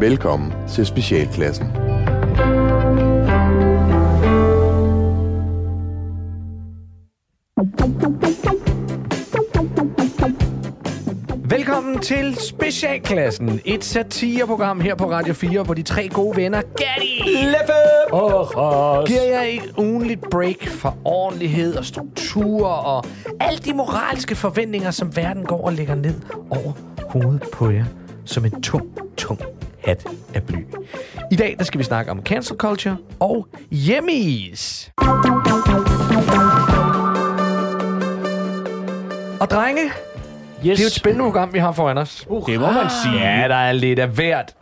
Velkommen til Specialklassen. Velkommen til Specialklassen, et satireprogram her på Radio 4, hvor de tre gode venner, Gatti, Leffe! og Ros, giver jer et ugenligt break for ordentlighed og struktur og alle de moralske forventninger, som verden går og lægger ned over hovedet på jer som en tung, tung hat af bly. I dag der skal vi snakke om cancel culture og hjemmeis. Og drenge, Yes. det er jo et spændende program, vi har foran os. Det må man sige. Ja, der er lidt af hvert.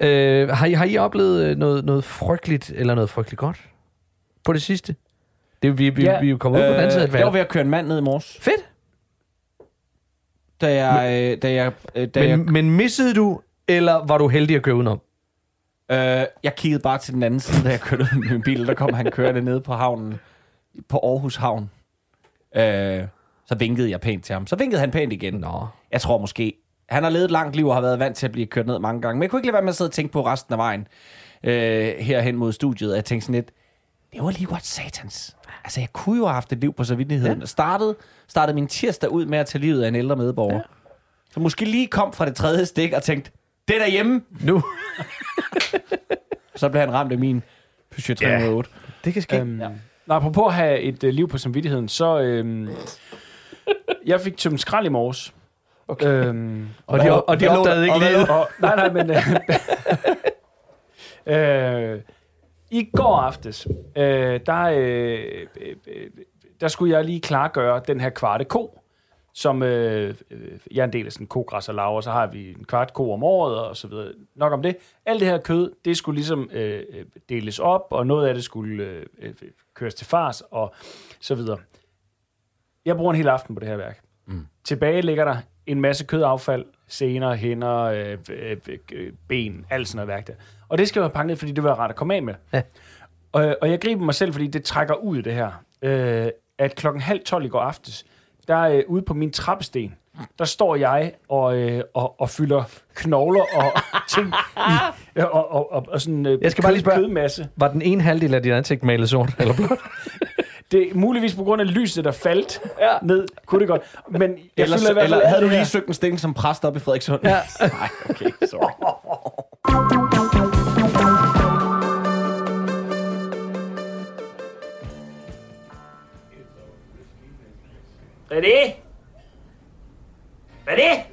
Øh, har, I, har I oplevet øh, noget, noget frygteligt, eller noget frygteligt godt på det sidste? Det, vi, vi, ja, vi er jo kommet ud på den anden side af et Jeg var ved at køre en mand ned i morges. Fedt. Da jeg... øh, Da jeg, øh, da jeg, Men, men missede du, eller var du heldig at køre udenom? øh, jeg kiggede bare til den anden side, da jeg kørte med min bil. Der kom han kørende nede på havnen. På Aarhus Havn. Øh, så vinkede jeg pænt til ham. Så vinkede han pænt igen. Nå. Jeg tror måske... Han har levet et langt liv og har været vant til at blive kørt ned mange gange. Men jeg kunne ikke lade være med at sidde og tænke på resten af vejen. Øh, herhen mod studiet. Og jeg tænkte sådan lidt... Det var lige godt satans. Altså, jeg kunne jo have haft et liv på så Ja. Startede, startede min tirsdag ud med at tage livet af en ældre medborger. Ja. Så måske lige kom fra det tredje stik og tænkte, det er derhjemme. Nu. Så blev han ramt af min Peugeot 308. Det kan ske. Øhm, ja. Nå, apropos at have et øh, liv på samvittigheden, så... Øhm, jeg fik tømt skrald i morges. Okay. Øhm, og de, og de hvad lå opdagede ikke og lige. og, nej, nej, men... Øh, øh, I går aftes, øh, der, øh, øh, øh, der skulle jeg lige klargøre den her kvarte ko, som øh, øh, jeg er en del af sådan kogræs og lav, og så har vi en kvart ko om året og så videre. Nok om det. Alt det her kød, det skulle ligesom øh, øh, deles op, og noget af det skulle øh, øh, køres til fars og så videre. Jeg bruger en hel aften på det her værk. Mm. Tilbage ligger der en masse kødaffald, sener, hænder, øh, øh, øh, ben, alt sådan noget værk der. Og det skal være pakket fordi det var ret at komme af med. Ja. Og, og jeg griber mig selv, fordi det trækker ud det her. Øh, at klokken halv tolv i går aftes, der øh, ude på min trappesten, der står jeg og, øh, og, og fylder knogler og ting i, og, og, og, og sådan øh, Jeg skal bare lige spørge. kødmasse. Var den ene halvdel af dit ansigt malet sort eller blåt? Det er muligvis på grund af lyset, der faldt ja. ned. Kunne det godt. Men jeg Eller, fylder i hvert fald eller havde du lige søgt en stilling som præst op i Frederikshund? Ja. Nej, okay, sorry. René? René?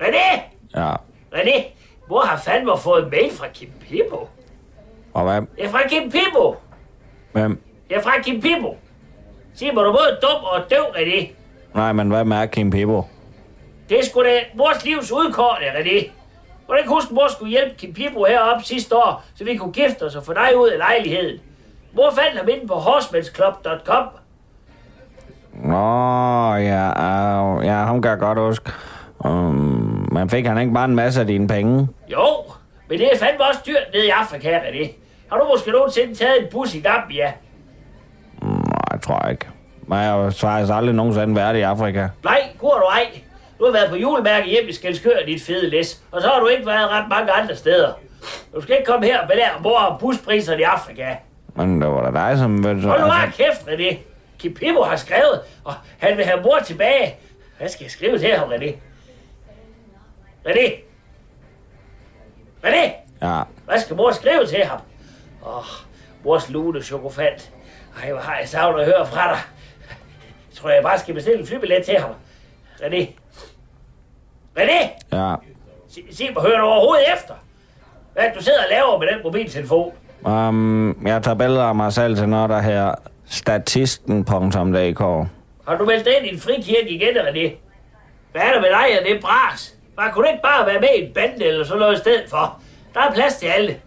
René? Ja, René? Hvor har fandme fået en mail fra Kim Pippo? og hvad? Det er fra Kim Pippo. Hvem? Det er fra Kim Pippo. Sig mig, du er både dum og døv, René. Nej, men hvad med Kim Pippo? Det er sgu da vores livs udkår, det, René. Må du ikke huske, mor skulle hjælpe Kim Pippo heroppe sidste år, så vi kunne gifte os og få dig ud af lejligheden. Mor fandt ham inde på horseman'sclub.com. Nå, ja, uh, ja, ham kan jeg godt huske. Um, men fik han ikke bare en masse af dine penge? Jo, men det er fandme også dyrt nede i Afrika, René. Har du måske nogensinde taget en bus i Gambia? Nej, jeg tror ikke. Men jeg har faktisk aldrig nogensinde været i Afrika. Nej, kur du ej. Du har været på julemærke hjem i Skelskør, dit fede læs. Og så har du ikke været ret mange andre steder. Du skal ikke komme her og belære mor om buspriserne i Afrika. Men det var da dig, som... Hold nu bare kæft, René. Kipimo har skrevet, og han vil have mor tilbage. Hvad skal jeg skrive til ham, René? René? René? Ja, Hvad skal mor skrive til ham? Åh, oh, mors lune chokofant. Ej, hvor har jeg savnet at høre fra dig. Jeg tror, jeg bare skal bestille en flybillet til ham. René? René? ja. Sig mig, hører du overhovedet efter? Hvad du sidder og laver med den mobiltelefon? Um, jeg tager billeder af mig selv til noget, der her statisten.dk. Har du meldt dig ind i en frikirke igen, eller det? Hvad er der med dig, og det bras? Bare kunne du ikke bare være med i en bande eller sådan noget i stedet for? Der er plads til alle.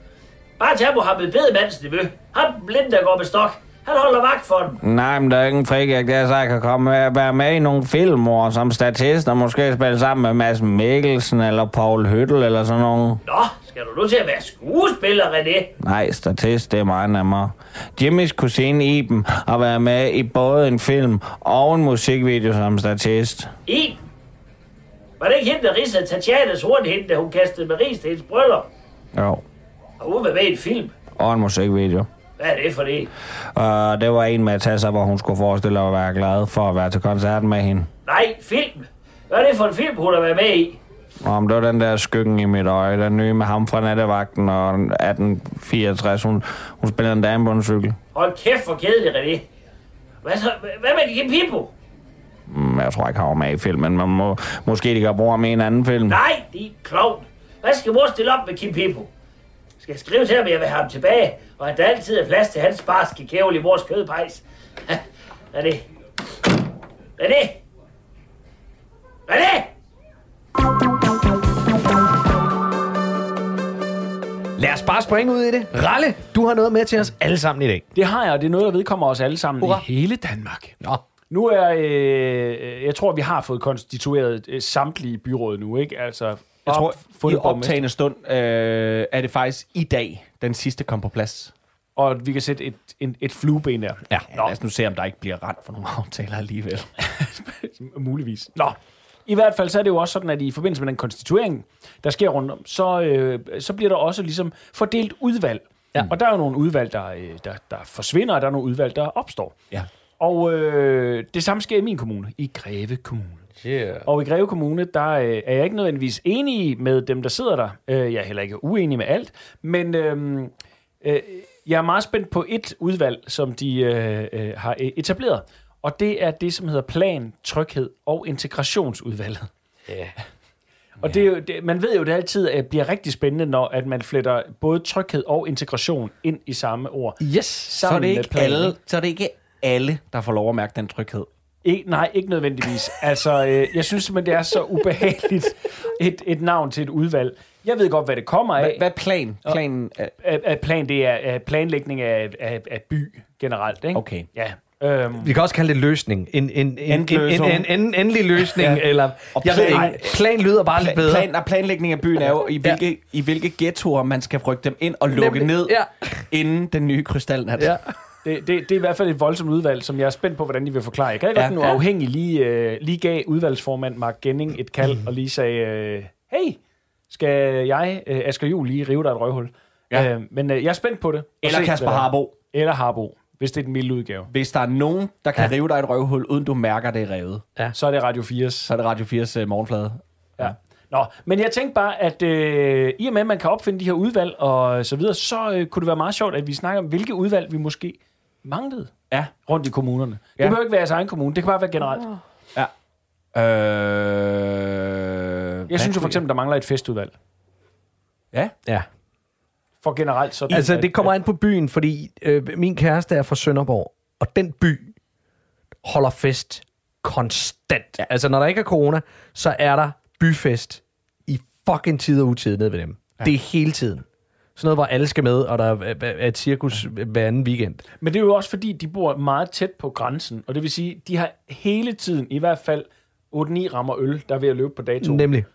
Bare tag Mohammed Bedemands nevø. Ham den blinde, der går med stok. Han holder vagt for dem. Nej, men der er ingen frikirke, der så jeg kan komme med, være med i nogle film, og som statist, og måske spille sammen med Mads Mikkelsen, eller Paul Hyttel, eller sådan nogen. Nå, skal du nu til at være skuespiller, René? Nej, statist, det er meget nemmere. Jimmys kusine Iben har været med i både en film og en musikvideo som statist. I? Var det ikke hende, der ridsede Tatjanas hornhinde, da hun kastede med ris til hendes bryllup? Jo. Og hun var med i en film. Og en musikvideo. Hvad er det for det? Og det var en med Tessa, hvor hun skulle forestille at være glad for at være til koncerten med hende. Nej, film. Hvad er det for en film, hun har været med i? Om det var den der skyggen i mit øje, den nye med ham fra nattevagten og 1864. Hun, hun spillede en dame på en cykel. Hold kæft, hvor kedelig, René. Hvad, så, hvad med Kim Pippo? Mm, Jeg tror ikke, han var med i filmen, men må, måske de kan bruge ham i en anden film. Nej, de er klovn. Hvad skal mor stille op med Kim Pippo? Skal jeg skrive til ham, at jeg vil have ham tilbage, og at der altid er plads til hans barske kævel i mors kødpejs? René. René! René! Lad os bare springe ud i det. Ralle, du har noget med til os alle sammen i dag. Det har jeg, og det er noget, der vedkommer os alle sammen Hurra. i hele Danmark. Nå. Nu er, øh, jeg tror, vi har fået konstitueret øh, samtlige byråd nu, ikke? Altså, Jeg tror, op- i optagende stund øh, er det faktisk i dag, den sidste kom på plads. Og at vi kan sætte et, en, et flueben der. Ja, lad os nu se, om der ikke bliver rent for nogle aftaler alligevel. Muligvis. Nå, i hvert fald så er det jo også sådan, at i forbindelse med den konstituering, der sker rundt om, så, øh, så bliver der også ligesom fordelt udvalg. Ja. Og der er jo nogle udvalg, der, øh, der, der forsvinder, og der er nogle udvalg, der opstår. Ja. Og øh, det samme sker i min kommune, i Greve Kommune. Yeah. Og i Greve Kommune, der øh, er jeg ikke nødvendigvis enig med dem, der sidder der. Øh, jeg er heller ikke uenig med alt. Men øh, øh, jeg er meget spændt på et udvalg, som de øh, øh, har etableret. Og det er det, som hedder Plan, Tryghed og Integrationsudvalget. Ja. Og det er jo, det, man ved jo, det altid øh, bliver rigtig spændende, når at man fletter både tryghed og integration ind i samme ord. Yes. Så er, det ikke alle, så er det ikke alle, der får lov at mærke den tryghed. Ik- nej, ikke nødvendigvis. Altså, øh, jeg synes simpelthen, det er så ubehageligt et, et navn til et udvalg. Jeg ved godt, hvad det kommer af. Hvad, hvad er plan? Planen er, At, plan, det er planlægning af, af, af by generelt, ikke? Okay. Ja. Øhm, Vi kan også kalde det løsning. En, en, en, en, en, en, en endelig løsning, ja. eller... Og Jeg ved plan- ikke, plan lyder bare lidt bedre. Plan, og planlægning af byen er jo, i hvilke, ja. i hvilke ghettoer man skal rykke dem ind og lukke Nemlig, ned, ja. inden den nye krystalnat. Ja. Det, det, det er i hvert fald et voldsomt udvalg, som jeg er spændt på, hvordan de vil forklare. Jeg kan Ja. godt ja. nu afhængig lige, øh, lige gav udvalgsformand Mark Genning et kald, Mm. og lige sagde, øh, hey, skal jeg, øh, Asger Juhl, lige rive dig et røghul? Ja. Øh, men øh, jeg er spændt på det. Eller se, Kasper er. Harbo. Eller Harbo, hvis det er den milde udgave. Hvis der er nogen, der kan ja. rive dig et røvhul, uden du mærker, det er revet, Så er det Radio 4's så er det Radio 4's uh, morgenflade. Ja. Nå, men jeg tænkte bare, at øh, i og med, at man kan opfinde de her udvalg og så videre, så øh, kunne det være meget sjovt, at vi snakker om, hvilke udvalg vi måske manglede Ja. rundt i kommunerne. Det Ja. behøver ikke være jeres egen kommune, det kan bare være generelt. Ja. Øh, Jeg synes jo for eksempel, der mangler et festudvalg. Ja. ja. For generelt sådan. Altså, det kommer an på byen, fordi øh, min kæreste er fra Sønderborg, og den by holder fest konstant. Ja. Altså, når der ikke er corona, så er der byfest i fucking tid og utid nede ved dem. Ja. Det er hele tiden. Sådan noget, hvor alle skal med, og der er et cirkus hver anden weekend. Men det er jo også fordi, de bor meget tæt på grænsen, og det vil sige, de har hele tiden, i hvert fald 8-9 rammer øl, der er ved at løbe på datoen. Nemlig.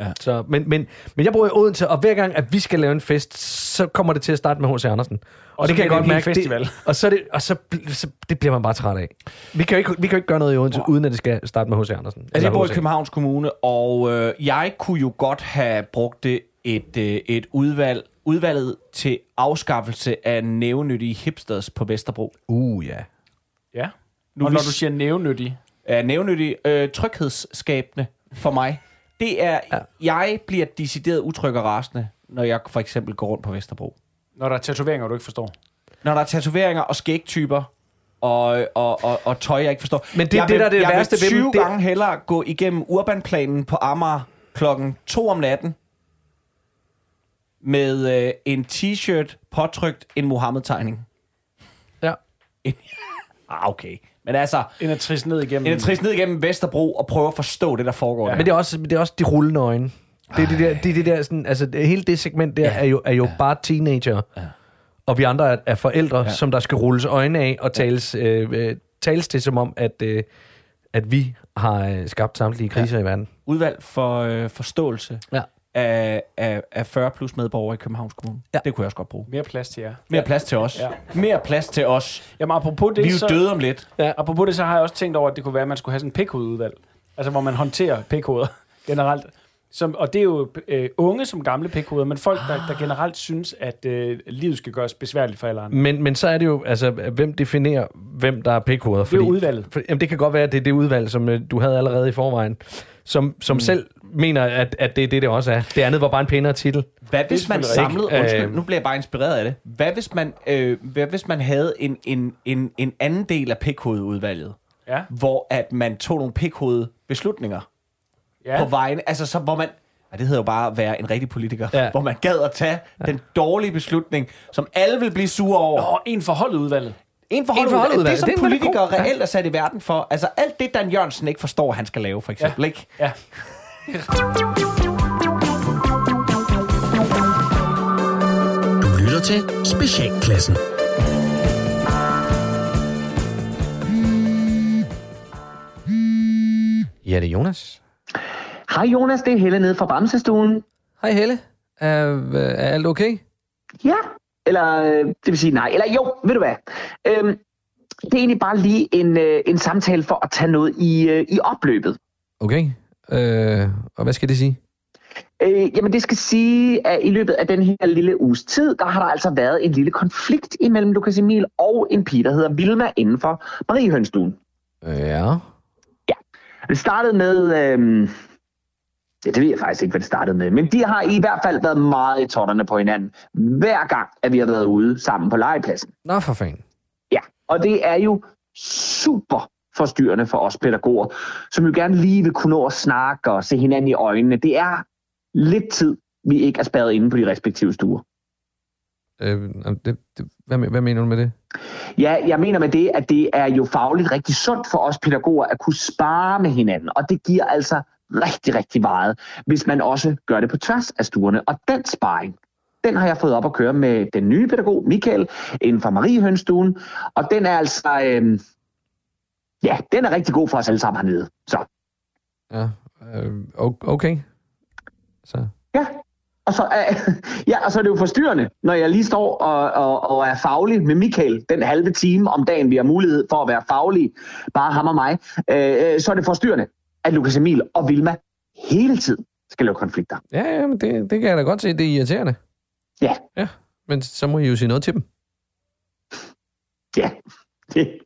Ja. Så, men, men, men jeg bor i Odense, og hver gang, at vi skal lave en fest, så kommer det til at starte med H.C. Andersen. Og, bliver det en hel festival. Det, og, så, det, og så, så, det bliver man bare træt af. Vi kan jo ikke, vi kan jo ikke gøre noget i Odense, uden at det skal starte med H.C. Andersen. Altså, jeg bor i. Københavns Kommune, og øh, jeg kunne jo godt have brugt det et, øh, et udvalg, udvalget til afskaffelse af nævnyttige hipsters på Vesterbro. Uh, ja. Ja. Nu og når du siger nævnyttig, Er nævnyttige øh, tryghedsskabende for mig. Det er, ja. jeg bliver decideret utryg og rasende, når jeg for eksempel går rundt på Vesterbro. når der er tatoveringer, du ikke forstår. Når der er tatoveringer og skægtyper, og, og, og, og tøj, jeg ikke forstår. Men det- jeg det, der er det jeg værste ved vil dem, 20 det- gange hellere gå igennem urbanplanen på Amager klokken 2 om natten med øh, en t-shirt påtrykt en Mohammed-tegning. ja. Ah, okay. Men altså, End at trisse ned igennem. en trist ned igennem Vesterbro og prøve at forstå det, der foregår ja. der. Men det er også, det er også de rullende øjne. Det er det der, det er det der sådan, altså det, hele det segment der ja. er jo, er jo ja. bare teenager. Ja. Og vi andre er, er forældre, ja. som der skal rulles øjne af og tales, øh, øh, tales til som om, at, øh, at vi har øh, skabt samtlige kriser ja. i verden. Udvalg for øh, forståelse Ja. Af, af, af 40 plus medborgere i Københavns Kommune. Ja. Det kunne jeg også godt bruge. Mere plads til jer. Mere plads til os. Ja. Mere plads til os. Jamen, apropos det, Vi er jo så, døde om lidt. apropos det, så har jeg også tænkt over, at det kunne være, at man skulle have sådan en pikhovedudvalg. Altså, hvor man håndterer pikhoveder generelt. Som, og det er jo øh, unge som gamle pikhoveder, men folk, der, der generelt synes, at øh, livet skal gøres besværligt for alle andre. Men, men så er det jo, altså, hvem definerer, hvem der er pikhoveder? Det er jo udvalget. For, jamen, det kan godt være, at det er det udvalg, som øh, du havde allerede i forvejen, som, som mm. selv mener, at, at det er det, det også er. Det andet var bare en pænere titel. Hvad hvis man samlede, rigtigt. undskyld, Øh. nu bliver jeg bare inspireret af det. Hvad hvis man, øh, hvad hvis man havde en, en, en, en anden del af pikhovedudvalget, Ja, hvor at man tog nogle pikhovede beslutninger ja. på vejen, altså så hvor man, ja, det hedder jo bare at være en rigtig politiker, Ja. hvor man gad at tage ja. den dårlige beslutning, som alle vil blive sure over. Og en forholdet udvalget. En forhold, En forhold det, som Det er politikere reelt er sat i verden for. Altså alt det, Dan Jørgensen ikke forstår, han skal lave, for eksempel. Ja. Ikke? Ja. Du lytter til Specialklassen. Ja, det er Jonas. Hej Jonas, det er Helle nede fra Bamsestuen. Hej Helle. Er, er alt okay? Ja, eller øh, det vil sige nej. Eller jo, ved du hvad? Øhm, det er egentlig bare lige en, øh, en samtale for at tage noget i, øh, i opløbet. Okay. Øh, og hvad skal det sige? Øh, jamen det skal sige, at i løbet af den her lille uges tid, der har der altså været en lille konflikt imellem Lukas Emil og en pige, der hedder Vilma inden for Mariehønstuen. Øh, Ja. Det startede med... Øh, ja, det ved jeg faktisk ikke, hvad det startede med. Men de har i hvert fald været meget i totterne på hinanden. Hver gang, at vi har været ude sammen på legepladsen. Nå, for fanden. Ja, og det er jo super forstyrrende for os pædagoger, som jo gerne lige vil kunne nå at snakke og se hinanden i øjnene. Det er lidt tid, vi ikke er spadet inde på de respektive stuer. Øh, det, det, hvad, hvad mener du med det? Ja, jeg mener med det, at det er jo fagligt rigtig sundt for os pædagoger at kunne spare med hinanden, og det giver altså rigtig, rigtig meget, hvis man også gør det på tværs af stuerne. Og den sparring, den har jeg fået op at køre med den nye pædagog, Michael, inden for Mariehønstuen, og den er altså, øh, ja, den er rigtig god for os alle sammen hernede. Så Ja, øh, okay. Så. Ja, og så, øh, ja, og så er det jo forstyrrende, når jeg lige står og, og, og er faglig med Michael den halve time om dagen, vi har mulighed for at være faglige, bare ham og mig, øh, øh, så er det forstyrrende, at Lukas Emil og Vilma hele tiden skal lave konflikter. Ja, ja, men det, det kan jeg da godt se, det er irriterende. Ja, Ja, men så må I jo sige noget til dem. ja. Det,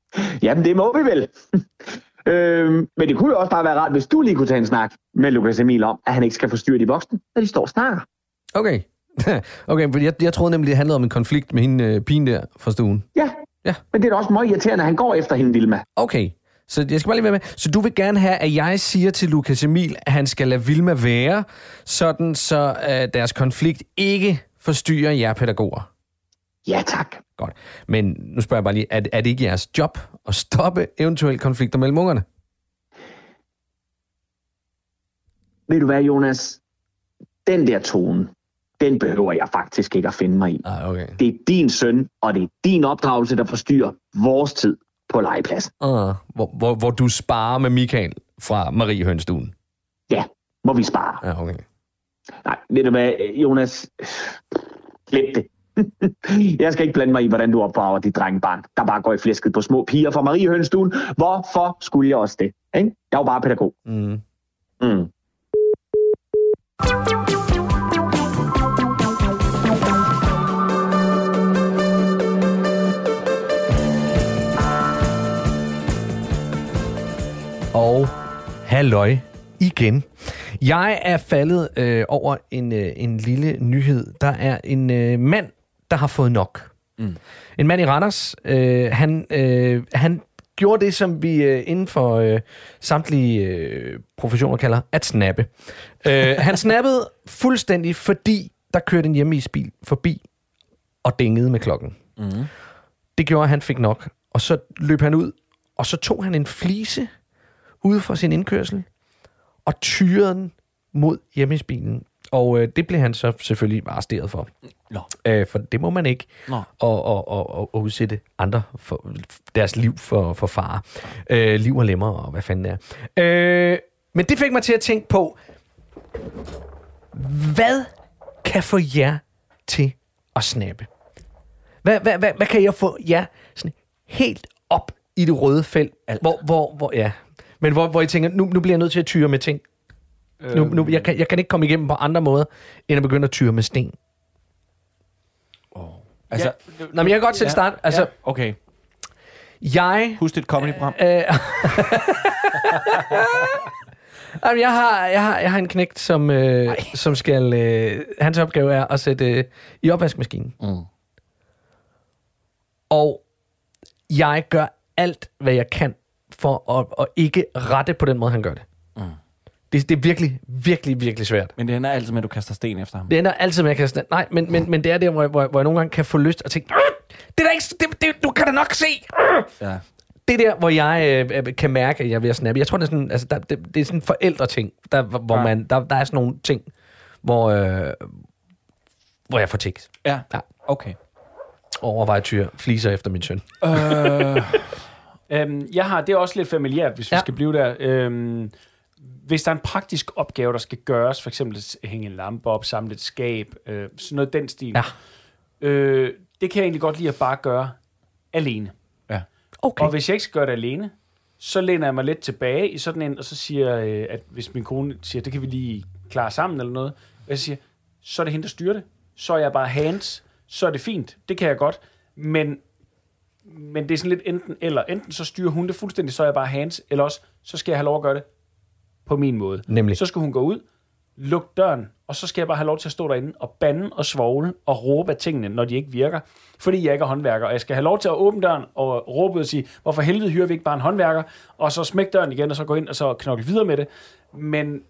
jamen, det må vi vel. øh, men det kunne jo også bare være rart, hvis du lige kunne tage en snak med Lukas Emil om, at han ikke skal forstyrre de voksne, når de står og snakker. Okay. okay, for jeg, jeg troede nemlig, det handlede om en konflikt med hende øh, pigen der fra stuen. Ja, Ja. men det er da også meget irriterende, at han går efter hende, Vilma. Okay, så jeg skal bare lige være med. Så du vil gerne have, at jeg siger til Lukas Emil, at han skal lade Vilma være, sådan så uh, deres konflikt ikke forstyrrer jer pædagoger. Ja, tak. Godt. Men nu spørger jeg bare lige, er, er det ikke jeres job at stoppe eventuelle konflikter mellem ungerne? Ved du hvad, Jonas? Den der tone, den behøver jeg faktisk ikke at finde mig i. Ah, okay. Det er din søn, og det er din opdragelse, der forstyrrer vores tid på legepladsen. Uh, hvor, hvor, hvor du sparer med Michael fra Marie Hønstuen. Ja, må vi spare. Ja, okay. Nej, ved du hvad, Jonas? Glem det. jeg skal ikke blande mig i, hvordan du opdrager dit drengebarn, der bare går i flæsket på små piger fra Marie Hønstuen. Hvorfor skulle jeg også det? Ikke? Jeg er jo bare pædagog. Mm. Mm. Og halløj igen. Jeg er faldet øh, over en, øh, en lille nyhed. Der er en øh, mand, der har fået nok. Mm. En mand i Randers. Øh, han, øh, han gjorde det, som vi øh, inden for øh, samtlige øh, professioner kalder at snappe. Øh, han snappede fuldstændig, fordi der kørte en hjemmeisbil forbi og dingede med klokken. Mm. Det gjorde, at han fik nok. Og så løb han ud, og så tog han en flise ude for sin indkørsel og tyrede den mod hjemmesbilen. Og øh, det blev han så selvfølgelig arresteret for. Nå. Øh, for det må man ikke. Nå. Og, og, og, og, udsætte andre for deres liv for, for fare. Øh, liv og lemmer og hvad fanden det er. Øh, men det fik mig til at tænke på, hvad kan få jer til at snappe? Hvad, hvad, hvad, hvad kan jeg få jer sådan helt op i det røde felt? Alt. Hvor, hvor, hvor, ja. Men hvor, hvor I tænker, nu, nu bliver jeg nødt til at tyre med ting. Nu, nu, jeg, kan, jeg kan ikke komme igennem på andre måder, end at begynde at tyre med sten. Altså, Nå, men jeg kan godt selv starte. Altså, ja, okay. jeg... Husk et comedy-program. Øh, Jamen, jeg, har, jeg, har, jeg har en knægt, som, øh, som skal... Øh, hans opgave er at sætte øh, i opvaskemaskinen. Mm. Og jeg gør alt, hvad jeg kan for at, at ikke rette på den måde, han gør det. Mm. Det, det er virkelig, virkelig, virkelig svært. Men det ender altid med, at du kaster sten efter ham. Det ender altid med, at jeg kan... sådan- Nej, men, men, men det er der, hvor jeg, hvor, jeg, hvor jeg nogle gange kan få lyst at tænke, "Øh, det er ikke... Det, det, du kan da nok se! Ja. Det er der, hvor jeg øh, kan mærke, at jeg er ved at snappe. Jeg tror, det er sådan, altså, der, det, det er sådan en forældreting, der, hvor Ja. man, der, der er sådan nogle ting, hvor, øh, hvor jeg får tics. Ja, Ja. okay. Overvejer tyr fliser efter min søn. Øhm, jeg har, det er også lidt familiært, hvis. Ja. vi skal blive der. Øhm, hvis der er en praktisk opgave, der skal gøres, for eksempel at hænge en lampe op, samle et skab, øh, sådan noget den stil. Ja. Øh, det kan jeg egentlig godt lide at bare gøre alene. Ja. Okay. Og hvis jeg ikke skal gøre det alene, så læner jeg mig lidt tilbage i sådan en, og så siger jeg, øh, at hvis min kone siger, det kan vi lige klare sammen eller noget, og jeg siger, så er det hende, der styrer det. Så er jeg bare hands, så er det fint. Det kan jeg godt. Men, men det er sådan lidt enten eller. Enten så styrer hun det fuldstændig, så er jeg bare hands, eller også, så skal jeg have lov at gøre det på min måde. Nemlig. Så skal hun gå ud, lukke døren, og så skal jeg bare have lov til at stå derinde og bande og svogle og råbe af tingene, når de ikke virker, fordi jeg ikke er håndværker. Og jeg skal have lov til at åbne døren og råbe ud og sige, hvorfor helvede hyrer vi ikke bare en håndværker, og så smæk døren igen, og så gå ind og så knokle videre med det. Men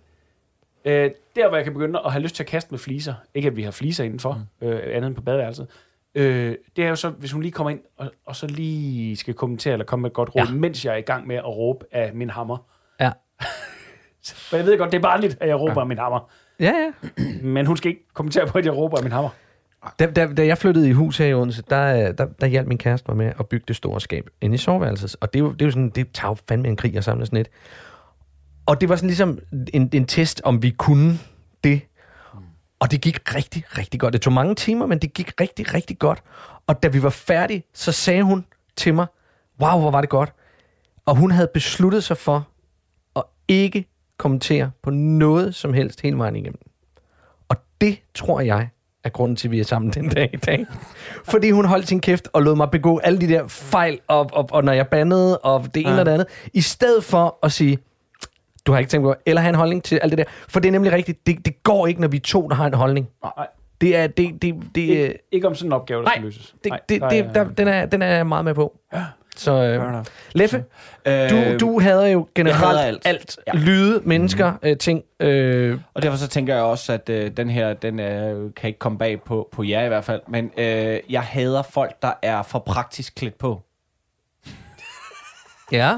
øh, der, hvor jeg kan begynde at have lyst til at kaste med fliser, ikke at vi har fliser indenfor, mm. øh, andet end på badeværelset, øh, det er jo så, hvis hun lige kommer ind, og, og så lige skal kommentere, eller komme med et godt råd. Ja. mens jeg er i gang med at råbe af min hammer. For jeg ved godt, det er barnligt, at jeg råber ja. min hammer. Ja, ja. Men hun skal ikke kommentere på, at jeg råber min hammer. Da, da, da jeg flyttede i hus her i Odense, der, der, der hjalp min kæreste mig med at bygge det store skab inde i soveværelset. Og det er jo, det er jo sådan, det tager jo fandme en krig at samle sådan et. Og det var sådan ligesom en, en test, om vi kunne det. Og det gik rigtig, rigtig godt. Det tog mange timer, men det gik rigtig, rigtig godt. Og da vi var færdige, så sagde hun til mig, wow, hvor var det godt. Og hun havde besluttet sig for at ikke kommentere på noget som helst hele vejen igennem. Og det tror jeg er grunden til, at vi er sammen den dag i dag. Fordi hun holdt sin kæft og lod mig begå alle de der fejl, og, og, og når jeg bandede, og det ene Ja. og det andet, i stedet for at sige, du har ikke tænkt på, eller have en holdning til alt det der. For det er nemlig rigtigt, det, det går ikke, når vi er to, der har en holdning. Nej, Det er, det, det, det, ikke, ikke om sådan en opgave, der nej, skal løses. det, Nej, det, der det, er- der, den, er, den er jeg meget med på. Så øh. Leffe, Øh, du, du hader jo generelt hader alt. alt. Ja. Lyde, mennesker, øh, ting. Øh, Og derfor så tænker jeg også, at øh, den her, den øh, kan ikke komme bag på, på jer i hvert fald. Men øh, jeg hader folk, der er for praktisk klædt på. ja.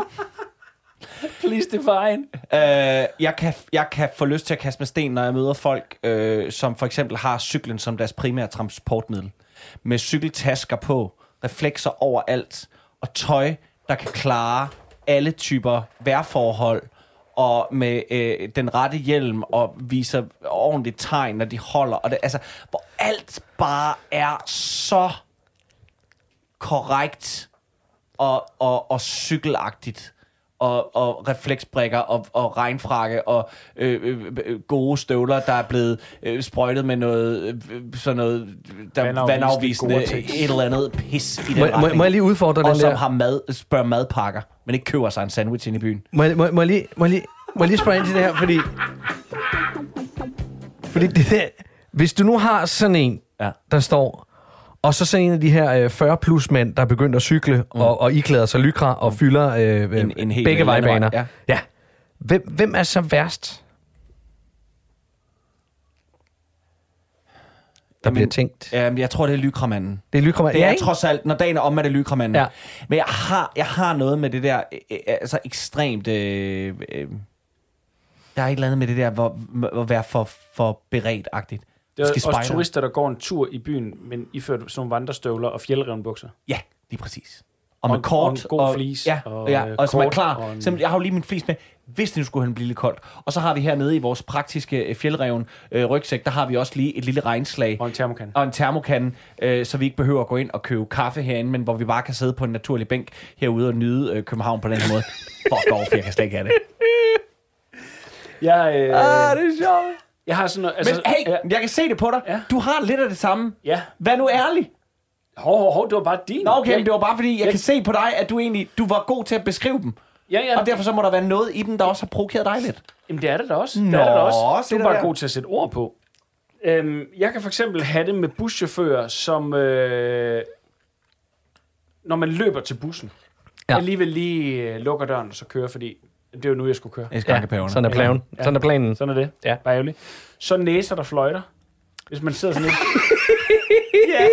Please define. Øh, jeg, kan, jeg kan få lyst til at kaste med sten, når jeg møder folk, øh, som for eksempel har cyklen som deres primære transportmiddel. Med cykeltasker på, reflekser overalt, og tøj, der kan klare alle typer vejrforhold, og med øh, den rette hjelm, og viser ordentligt tegn, når de holder. Og det, altså, hvor alt bare er så korrekt og, og, og cykelagtigt. Og, og refleksbrikker og, og regnfrakke og øh, øh, øh, gode støvler, der er blevet øh, sprøjtet med noget, øh, sådan noget der Vandafvisende vandafvisende, et eller andet pis i den Må, må, retning. må jeg lige udfordre og den som der? har mad, spørger madpakker, men ikke køber sig en sandwich ind i byen. Må, må, må, jeg lige, må, jeg lige, må jeg lige spørge ind til det her, fordi... Fordi det der, hvis du nu har sådan en, Ja. der står, og så sådan en af de her øh, 40 plus mænd, der er begyndt at cykle mm. og, og iklæder sig lykra og fylder øh, en, En- en begge vejbaner. ja. ja. Hvem, hvem er så værst? Der bliver tænkt. Øhm, jeg tror, det er lykramanden. Det er lykra, Det ja, er ikke? trods alt, når dagen er om, er det lykramanden. Ja. Men jeg har, jeg har noget med det der, øh, øh, altså ekstremt... Øh, øh, der er et eller andet med det der, hvor, hvor være for, for beredt-agtigt. Det er også spejder. turister, der går en tur i byen, men iført sådan nogle vandrestøvler og fjeldrevnbukser. Ja, lige præcis. Og Og med kort. og en god fleece, Ja, og, og, ja, øh, og er kort, klar. og en- Simpelthen, jeg har jo lige min flis med. Hvis det nu skulle blive lidt koldt. Og så har vi hernede i vores praktiske øh, fjeldreven øh, rygsæk, der har vi også lige et lille regnslag. Og en termokan. og en termokande, øh, så vi ikke behøver at gå ind og købe kaffe herinde, men hvor vi bare kan sidde på en naturlig bænk herude og nyde øh, København på den her måde. Fuck off, jeg kan slet ikke have det. Jeg, øh, Ah, det er sjovt. Jeg har sådan noget... Altså, Men hey, ja, jeg kan se det på dig. Ja. Du har lidt af det samme. ja. Vær nu ærlig. Hov, hov, hov, det var bare din. Nå, okay, men det var bare fordi, jeg jeg- kan se på dig, at du egentlig du var god til at beskrive dem. Ja, ja. Og derfor så må der være noget i dem, der også har provokeret dig lidt. Jamen, det er det da også. Nå, det er det da også. Du er bare der. god til at sætte ord på. Øhm, jeg kan for eksempel have det med buschauffører, som... Øh, når man løber til bussen, ja. alligevel lige øh, lukker døren og så kører, fordi det er jo nu, jeg skulle køre. Jeg Ja, sådan er planen. Ja. Sådan er planen. Sådan er det. Ja. Bare ærgerligt. Så næser der fløjter. Hvis man sidder sådan lidt... ja.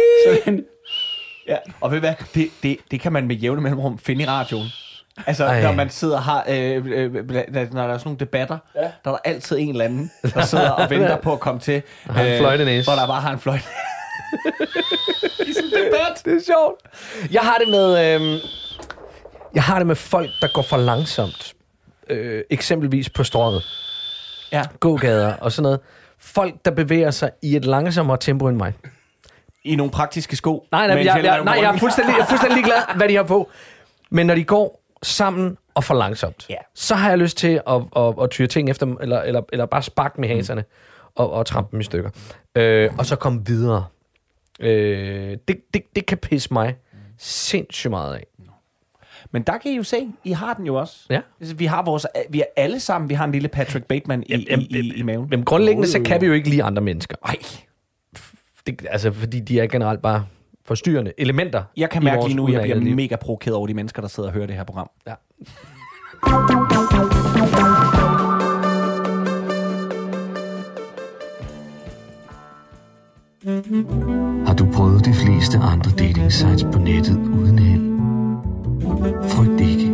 Sådan, Ja. Og ved hvad, det, det, det kan man med jævne mellemrum finde i radioen. Altså, Ej. Når man sidder og har, øh, øh, når der er sådan nogle debatter, Ja. der er der altid en eller anden, der sidder og venter på at komme til. øh, har en fløjtenæse. Hvor der bare har en fløjte. I sådan en debat. Det er sjovt. Jeg har det med... Øhm, jeg har det med folk, der går for langsomt. Øh, eksempelvis på strøget. Ja. Gågader og sådan noget. Folk, der bevæger sig i et langsommere tempo end mig. I nogle praktiske sko. Nej, nej, jeg, jeg, fjeldrem nej jeg, er fuldstændig, jeg er fuldstændig ligeglad, hvad de har på. Men når de går sammen og for langsomt, Ja. så har jeg lyst til at, at, at tyre ting efter dem, eller, eller, eller bare sparke med haserne og, og trampe dem i stykker. Øh, og så komme videre. Øh, det, det, det kan pisse mig sindssygt meget af. Men der kan I jo se, I har den jo også. Ja. Altså, Vi har vores, vi er alle sammen, vi har en lille Patrick Bateman i, i, i, i maven. Men grundlæggende, så kan vi jo ikke lide andre mennesker. Ej, Det, altså, fordi de er generelt bare forstyrrende elementer. jeg kan mærke lige nu, at jeg bliver liv. mega provokeret over de mennesker, der sidder og hører det her program. Ja. Har du prøvet de fleste andre dating sites på nettet uden held? Frygt ikke.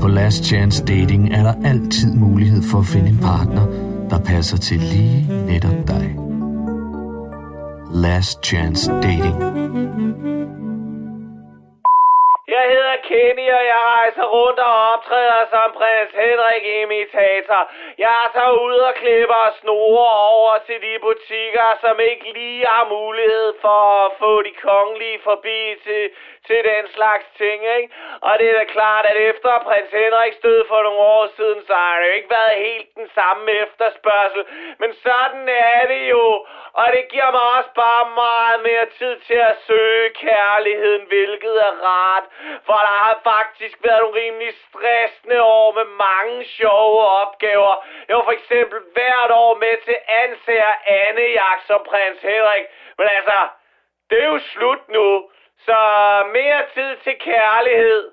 På Last Chance Dating er der altid mulighed for at finde en partner, der passer til lige netop dig. Last Chance Dating. Jeg hedder Kenny, og jeg rejser rundt og optræder som prins Henrik imitator. Jeg tager ud og klipper snore over til de butikker, som ikke lige har mulighed for at få de kongelige forbi til, til den slags ting, ikke? Og det er da klart, at efter prins Henriks død for nogle år siden, så har det jo ikke været helt den samme efterspørgsel. Men sådan er det jo. Og det giver mig også bare meget mere tid til at søge kærligheden, hvilket er rart. For der har faktisk været nogle rimelig stressende år med mange sjove opgaver. Jeg var for eksempel hvert år med til ansager Annejagt som prins Henrik. Men altså, det er jo slut nu. Så mere tid til kærlighed.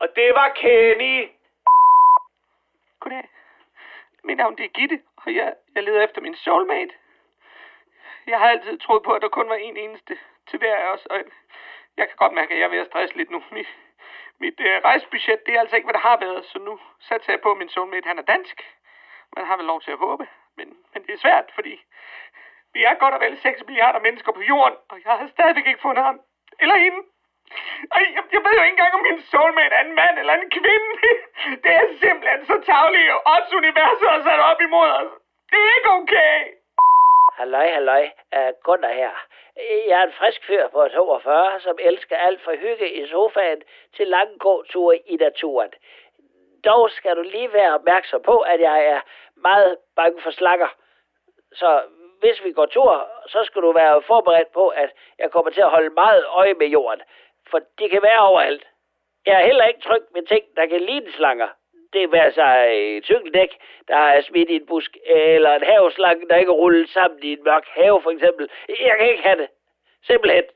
Og det var Kenny. Goddag. Mit navn det er Gitte, og jeg, jeg leder efter min soulmate. Jeg har altid troet på, at der kun var en eneste til hver af os, og jeg kan godt mærke, at jeg er ved at stresse lidt nu. Mit, mit øh, rejsebudget, det er altså ikke, hvad det har været, så nu satser jeg på, at min soulmate, han er dansk. Man har vel lov til at håbe, men, men det er svært, fordi vi er godt og vel 6 milliarder mennesker på jorden, og jeg har stadigvæk ikke fundet ham. Eller hende. Ej, jeg, jeg ved jo ikke engang, om min soulmate er en mand eller en kvinde. Det er simpelthen så tavligt, og odds universet har sat op imod os. Det er ikke okay. Halløj, halløj. Uh, Gunnar her. Jeg er en frisk fyr på 42, som elsker alt fra hygge i sofaen til lange gåture i naturen. Dog skal du lige være opmærksom på, at jeg er meget bange for slanger. Så hvis vi går tur, så skal du være forberedt på, at jeg kommer til at holde meget øje med jorden. For de kan være overalt. Jeg er heller ikke tryg ved ting, der kan ligne slanger. Det være sig øh, et cykeldæk, der er smidt i en busk, eller en haveslange, der ikke er rullet sammen i en mørk have, for eksempel. Jeg kan ikke have det. Simpelthen.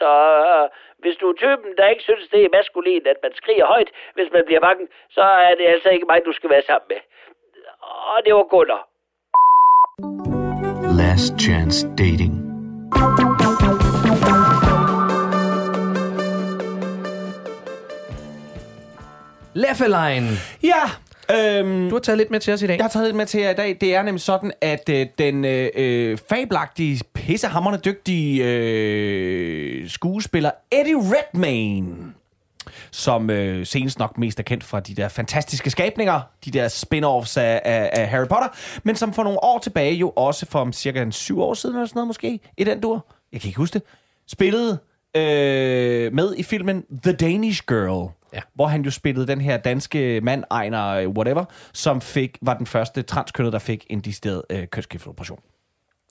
Så øh, hvis du er typen, der ikke synes, det er maskulin, at man skriger højt, hvis man bliver bange, så er det altså ikke mig, du skal være sammen med. Og det var Gunnar. Last Chance Dating. Leffeline. Ja, øhm, Du har taget lidt med til os i dag. Jeg har taget lidt med til jer i dag. Det er nemlig sådan, at øh, den øh, øh, fabelagtige, pissehammerende dygtige øh, skuespiller Eddie Redmayne, som øh, senest nok mest er kendt fra de der fantastiske skabninger, de der spin-offs af, af, af Harry Potter, men som for nogle år tilbage jo også for om cirka en syv år siden eller sådan noget måske, i den dur, jeg kan ikke huske det, spillede øh, med i filmen The Danish Girl, Ja. hvor han jo spillede den her danske mand, Ejner, øh, whatever, som fik, var den første transkønnet, der fik en decideret øh, kønsskifteoperation.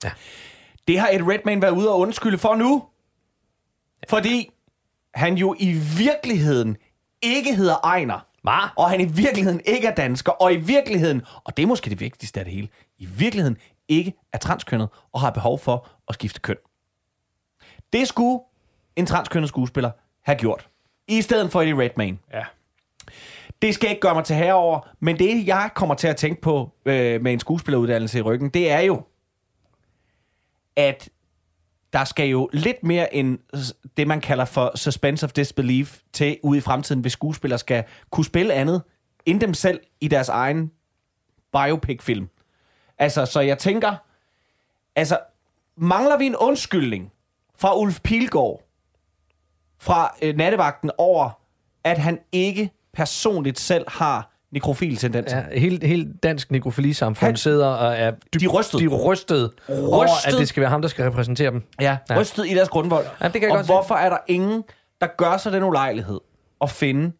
Ja. Det har Ed Redmayne været ude og undskylde for nu, fordi han jo i virkeligheden ikke hedder Ejner. Hvad? Og han i virkeligheden ikke er dansker, og i virkeligheden, og det er måske det vigtigste af det hele, i virkeligheden ikke er transkønnet og har behov for at skifte køn. Det skulle en transkønnet skuespiller have gjort, i stedet for Eddie Redmayne. Ja. Det skal ikke gøre mig til herover, men det, jeg kommer til at tænke på øh, med en skuespilleruddannelse i ryggen, det er jo, at der skal jo lidt mere end det, man kalder for suspense of disbelief til ude i fremtiden, hvis skuespillere skal kunne spille andet end dem selv i deres egen biopic-film. Altså, så jeg tænker, altså, mangler vi en undskyldning fra Ulf Pilgaard fra øh, nattevagten over, at han ikke personligt selv har nekrofil tendenser? Ja, helt, helt dansk nekrofili-samfund Han- sidder og er dybt, De rystet. de er rystet, over, at det skal være ham, der skal repræsentere dem. Ja, Ja. rystet i deres grundvold. Ja, det kan jeg og godt se. hvorfor er der ingen, der gør sig den ulejlighed at finde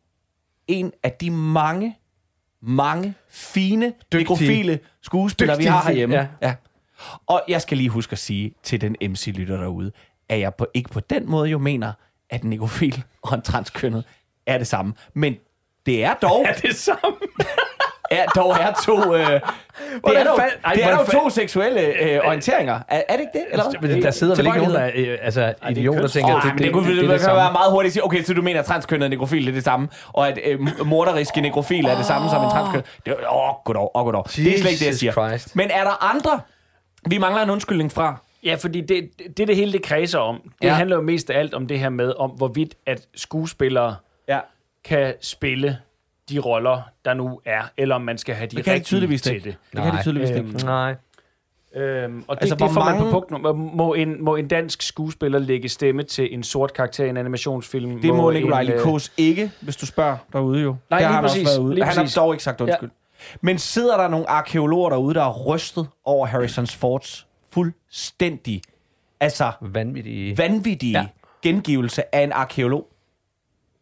en af de mange, mange fine, nekrofile skuespillere, vi Dygtige har herhjemme. ja. Ja. Og jeg skal lige huske at sige til den MC-lytter derude, at jeg på, ikke på den måde jo mener, at en nekrofil og en transkønnet er det samme. Men det er dog... Er det samme? er, dog er to... Øh, det er, Hvordan dog, fal- Ej, det er dog to seksuelle øh, orienteringer. Er, er det ikke det? Eller hvad? Men der sidder vel ikke nogen, der er øh, altså, idioter, der tænker, Oh, det, det, det, kunne, det, det, det, det, det kan være meget hurtigt at sige, okay, så du mener, at transkønnet nekrofil er det samme, og at øh, morderiske nekrofil er det samme som en transkønnet. Det, åh, oh, goddag, åh, goddag. Det er slet ikke det, jeg siger. Christ. Men er der andre, vi mangler en undskyldning fra? Ja, fordi det, det, det hele det kredser om, det Ja. handler jo mest af alt om det her med, om hvorvidt at skuespillere Ja. kan spille de roller, der nu er, eller om man skal have de Det rigtige tydeligvis til ikke. det. Det kan de tydeligvis Øhm, ikke. Nej. Øhm, og det, Altså, det får man mange- på punkt nummer. Må en, må en dansk skuespiller lægge stemme til en sort karakter i en animationsfilm? Det må Nikolaj en, øh, Likos ikke, hvis du spørger derude jo. Nej, Det har lige han også præcis, været ude. lige Han har præcis. dog ikke sagt undskyld. Ja. Men sidder der nogle arkeologer derude, der er rystet over Harrison Fords fuldstændig, altså Vanvittige. vanvittige ja. Ja. gengivelse af en arkeolog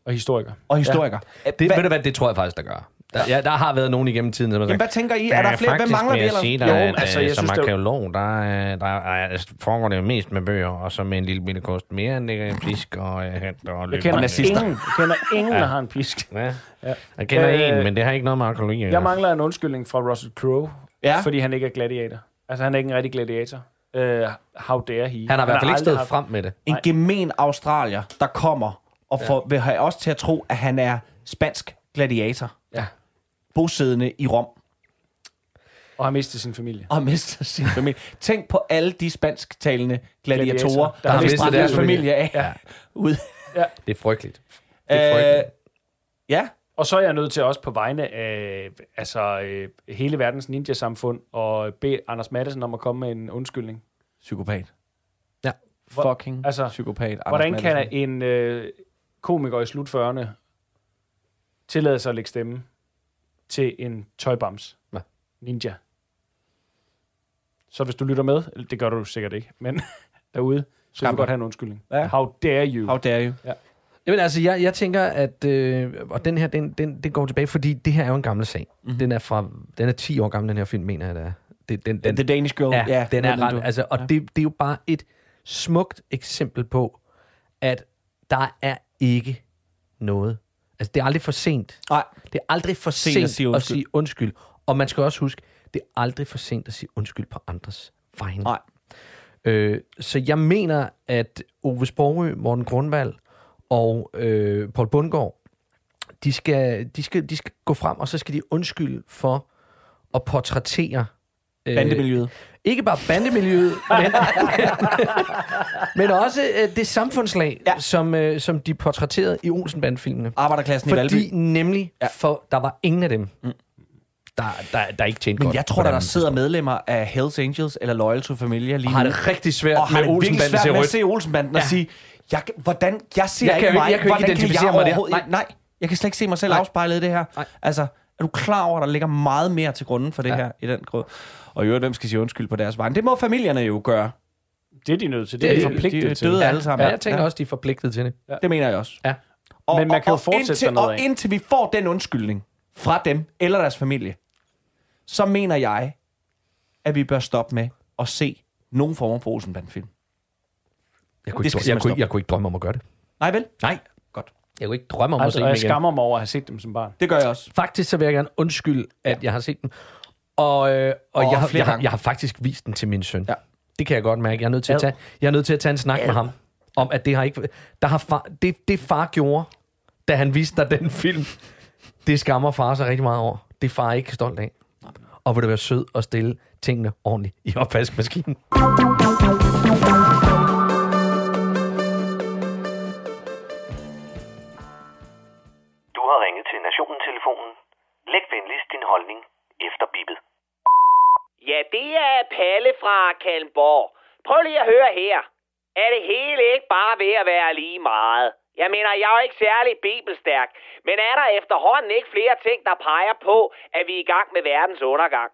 Og historiker. og historiker? Ja. Det, Hva, ved du hvad, det tror jeg faktisk, der gør. Der, ja, der har været nogen igennem tiden, som har jamen, sagt, hvad tænker I? Er der flere? Hvem mangler vi? Eller? sige dig, Jo, at altså, øh, jeg som synes, det- arkeolog, der, øh, der er, foregår det jo mest med bøger, og så med en lille bitte kost mere end det pisk og øh, hæt og Jeg løb. kender nazister. ingen, jeg kender ingen der har en pisk. Ja. Ja. Jeg kender Øh, en, men det har ikke noget med arkeologi Jeg mangler en undskyldning fra Russell Crowe, Ja. fordi han ikke er gladiator. Altså, han er ikke en rigtig gladiator. Uh, how dare he? han har i hvert fald ikke stået haft- frem med det. En gemen australier, der kommer og får, vil have os til at tro, at han er spansk gladiator. Ja. Bosiddende i Rom. Og har mistet sin familie. og mister sin familie. Tænk på alle de spansktalende gladiatorer, Gladiatorer, der har mistet deres familie af. Ja. Ud. Det er frygteligt. Det er Øh, frygteligt. ja, Og så er jeg nødt til også på vegne af altså, øh, hele verdens ninja-samfund og bede Anders Madsen om at komme med en undskyldning. psykopat. Ja. Fucking Altså, altså, psykopat. Anders Hvordan kan Matthesen. en øh, komiker i slut 40'erne tillade sig at lægge stemme til en tøjbams? Ja. Ninja. Så hvis du lytter med, det gør du sikkert ikke, men derude, så Skam vil du godt have en undskyldning. Ja. How dare you? How dare you? Jamen altså, jeg, jeg tænker, at øh, og den her, den, den, den går tilbage, fordi det her er jo en gammel sag. Mm-hmm. Den er fra, den er 10 år gammel, den her film, mener jeg, det er. Det, den, den, The Danish Girl. ja, ja, den er ret, altså, og ja. det, det er jo bare et smukt eksempel på, at der er ikke noget. Altså, det er aldrig for sent. Nej, Det er aldrig for Sent sent, at sige at undskyld. sige undskyld. Og man skal også huske, det er aldrig for sent at sige undskyld på andres vegne. Nej. Øh, så jeg mener, at Ove Sprogø, Morten Grundvald og øh, Paul Bundgaard, de skal, de, skal, de skal gå frem, og så skal de undskylde for at portrættere øh, bandemiljøet. ikke bare bandemiljøet, men, men også øh, det samfundslag, Ja. som, øh, som de portrætterede i Olsenband-filmene. Arbejderklassen i Valby. Fordi nemlig, Ja. for der var ingen af dem, mm. der, der, der ikke tjente Men godt. jeg tror, der, der sidder medlemmer af Hells Angels eller Loyal to Familia lige har nu. det rigtig svært og har med virkelig Olsenbanden svært med at se Olsenbanden og Ja. sige, jeg, hvordan, jeg ser Jeg kan ikke jo ikke- mig, jeg kan jo ikke hvordan identificere jeg mig der. Nej. nej, jeg kan slet ikke se mig selv Nej. afspejlet i det her. Nej. Altså, er du klar over, at der ligger meget mere til grunden for det Ja. her i den grød? Og i øvrigt, hvem skal sige undskyld på deres vegne? Det må familierne jo gøre. Det er de nødt til. Det Det, er de- de forpligtet de til. døde alle sammen. Ja, jeg tænker også, de er forpligtet til det. Det mener jeg også. Ja. Og, Men man kan jo og, og fortsætte indtil, noget Og af. indtil vi får den undskyldning fra dem eller deres familie, så mener jeg, at vi bør stoppe med at se nogen form for Olsenbanden-film. Jeg kunne, Det skal ikke, jeg, kunne, jeg kunne ikke drømme om at gøre det. Nej vel? Nej. Godt. Jeg kunne ikke drømme om at se Altså, dem jeg igen. skammer mig over at have set dem som barn. Det gør jeg også. Faktisk så vil jeg gerne undskylde, at jeg har set den. Og, øh, og Åh, jeg, har, jeg, har, jeg har faktisk vist den til min søn. Ja. Det kan jeg godt mærke. Jeg er nødt til at tage, jeg er nødt til at tage en snak med ham. Om at det har ikke... Der har far, det, det far gjorde, da han viste dig den film, det skammer far sig rigtig meget over. Det er far ikke stolt af. Og vil det være sød og stille tingene ordentligt i opvaskemaskinen. Holdning efter bippet. Ja, det er Palle fra Kalmborg. Prøv lige at høre her. Er det hele ikke bare ved at være lige meget? Jeg mener, jeg er jo ikke særlig bibelstærk, men er der efterhånden ikke flere ting, der peger på, at vi er i gang med verdens undergang?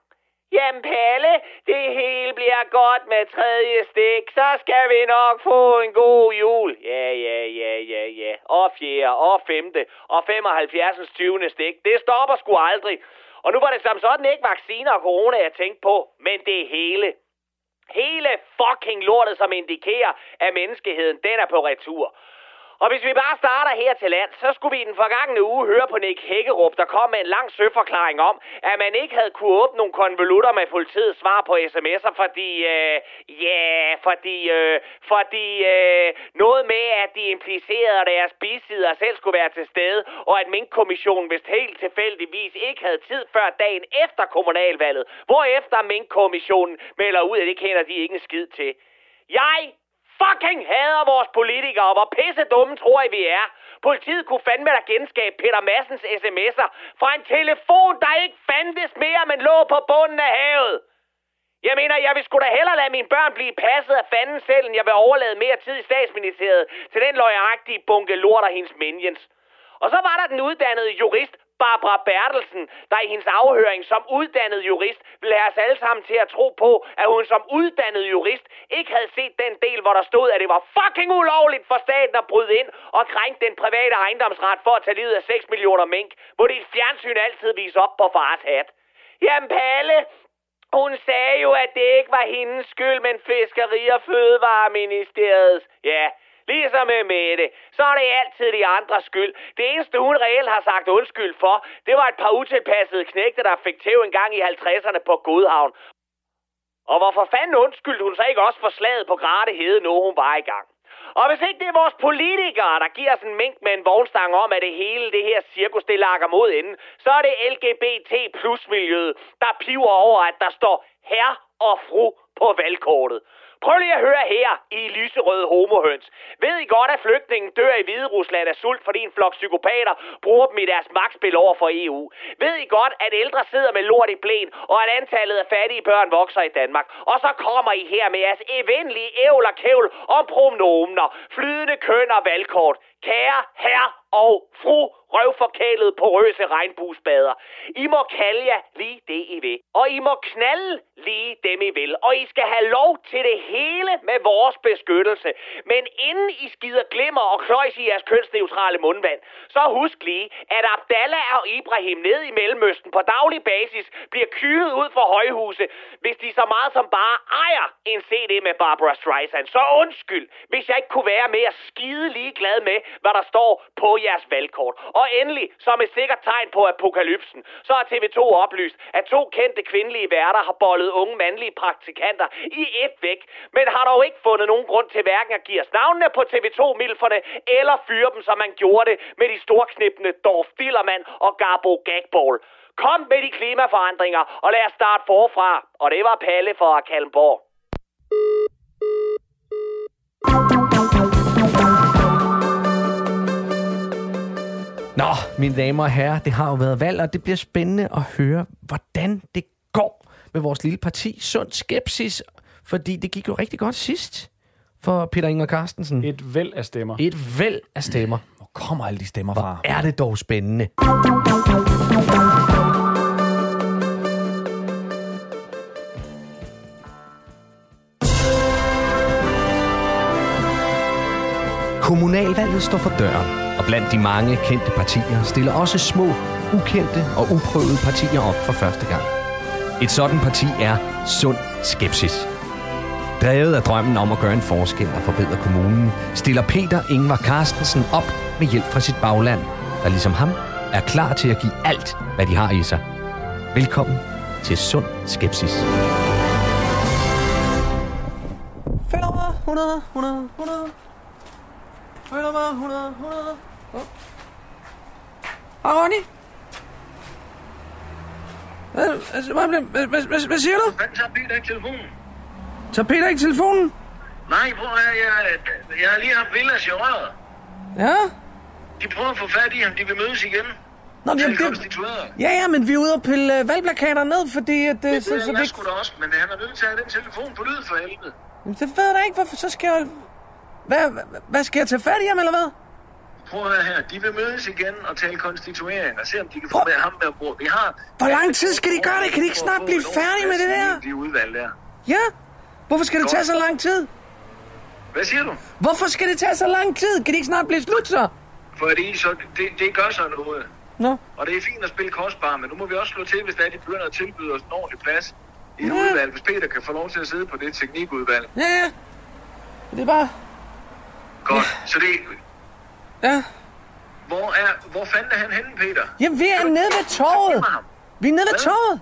Jamen Palle, det hele bliver godt med tredje stik, så skal vi nok få en god jul. Ja, ja, ja, ja, ja. Og fjerde, og femte, og 75. 20. stik. Det stopper sgu aldrig. Og nu var det som sådan ikke vacciner og corona, jeg tænkte på, men det hele. Hele fucking lortet, som indikerer, at menneskeheden, den er på retur. Og hvis vi bare starter her til land, så skulle vi i den forgangne uge høre på Nick Hækkerup, der kom med en lang søforklaring om, at man ikke havde kunne åbne nogle konvolutter med politiets svar på sms'er, fordi, øh, ja, fordi, øh, fordi øh, noget med, at de implicerede, deres bisider selv skulle være til stede, og at Mink-kommissionen vist helt tilfældigvis ikke havde tid før dagen efter kommunalvalget, hvorefter Mink-kommissionen melder ud, at det kender de ikke en skid til. Jeg fucking hader vores politikere, hvor pisse dumme tror I, vi er. Politiet kunne fandme da genskabe Peter Massens sms'er fra en telefon, der ikke fandtes mere, men lå på bunden af havet. Jeg mener, jeg vil sgu da hellere lade mine børn blive passet af fanden selv, end jeg vil overlade mere tid i statsministeriet til den løjagtige bunke lort og hendes minions. Og så var der den uddannede jurist, Barbara Bertelsen, der i hendes afhøring som uddannet jurist ville have os alle sammen til at tro på, at hun som uddannet jurist ikke havde set den del, hvor der stod, at det var fucking ulovligt for staten at bryde ind og krænke den private ejendomsret for at tage livet af 6 millioner mink, hvor dit fjernsyn altid viser op på fars hat. Jamen Palle, hun sagde jo, at det ikke var hendes skyld, men Fiskeri- og Fødevareministeriets. Ja, Ligesom med Mette, så er det altid de andres skyld. Det eneste, hun reelt har sagt undskyld for, det var et par utilpassede knægte, der fik tæv en gang i 50'erne på Godhavn. Og hvorfor fanden undskyldte hun så ikke også for slaget på Grate Hede, hun var i gang? Og hvis ikke det er vores politikere, der giver os en mink med en vognstang om, at det hele det her cirkus, det lakker mod enden, så er det LGBT plus miljøet, der piver over, at der står herre og fru på valgkortet. Prøv lige at høre her i lyserøde homohøns. Ved I godt, at flygtningen dør i Hvide Rusland af sult, fordi en flok psykopater bruger dem i deres magtspil over for EU? Ved I godt, at ældre sidder med lort i blæn, og at antallet af fattige børn vokser i Danmark? Og så kommer I her med jeres evindelige ævl og kævl om pronomener, flydende køn og valgkort. Kære herre og fru røvforkælet på røse regnbuesbader. I må kalde jer lige det, I vil. Og I må knalde lige dem, I vil. Og I skal have lov til det hele med vores beskyttelse. Men inden I skider glimmer og kløjs i jeres kønsneutrale mundvand, så husk lige, at Abdallah og Ibrahim ned i Mellemøsten på daglig basis bliver kylet ud for højhuse, hvis de så meget som bare ejer en CD med Barbara Streisand. Så undskyld, hvis jeg ikke kunne være mere skide ligeglad med, hvad der står på jeres valgkort. Og endelig, som et sikkert tegn på apokalypsen, så har TV2 oplyst, at to kendte kvindelige værter har bollet unge mandlige praktikanter i et væk, men har dog ikke fundet nogen grund til hverken at give os navnene på TV2-milferne, eller fyre dem, som man gjorde det med de storknippende Dorf Dillermand og Garbo Gagball. Kom med de klimaforandringer, og lad os starte forfra. Og det var Palle fra Kalmborg. Nå, mine damer og herrer, det har jo været valg, og det bliver spændende at høre, hvordan det går med vores lille parti. Sund skepsis, fordi det gik jo rigtig godt sidst for Peter Inger Carstensen. Et væld af stemmer. Et væld af stemmer. Hvor kommer alle de stemmer fra? Er det dog spændende. Kommunalvalget står for døren, og blandt de mange kendte partier stiller også små, ukendte og uprøvede partier op for første gang. Et sådan parti er Sund Skepsis. Drevet af drømmen om at gøre en forskel og forbedre kommunen, stiller Peter Ingvar Carstensen op med hjælp fra sit bagland, der ligesom ham er klar til at give alt, hvad de har i sig. Velkommen til Sund Skepsis. 100, 100, 100, 100. 100, 100, 100. Hej, Ronny. Hvad, hvad, hvad, hvad, hvad, hvad siger du? Hvad tager Peter ikke telefonen? Tager Peter ikke telefonen? Nej, prøv at høre, jeg, jeg har lige haft Villas i røret. Ja? De prøver at få fat i ham, de vil mødes igen. Nå, det, konstitueret. ja, ja, men vi er ude og pille øh, valgplakater ned, fordi at, øh, Det så, så er vi jeg ikke... sgu da også, men han er nødt til at have den telefon på lyd for helvede. Jamen, det ved jeg da ikke, hvorfor så skal jeg... Hvad, hvad, hvad skal jeg tage fat i ham, eller hvad? Prøv at høre her, de vil mødes igen og tale konstituering og se, om de kan få med ham med bord. Vi har... Hvor lang tid skal de gøre det? Kan de ikke snart blive færdige med det der? De udvalg der. Ja? Hvorfor skal det tage så lang tid? Hvad siger du? Hvorfor skal det tage så lang tid? Kan det ikke snart blive slut, så? Fordi så, det, det gør så noget. Nå. Og det er fint at spille kostbar, men nu må vi også slå til, hvis der er, de begynder at tilbyde os en ordentlig plads i et Ja. udvalg. Hvis Peter kan få lov til at sidde på det teknikudvalg. Ja, ja. Det er bare... Godt. Så det... Ja. Hvor, er, hvor fanden er han henne, Peter? Jamen, vi er nede ved torvet. Vi er nede ved torvet.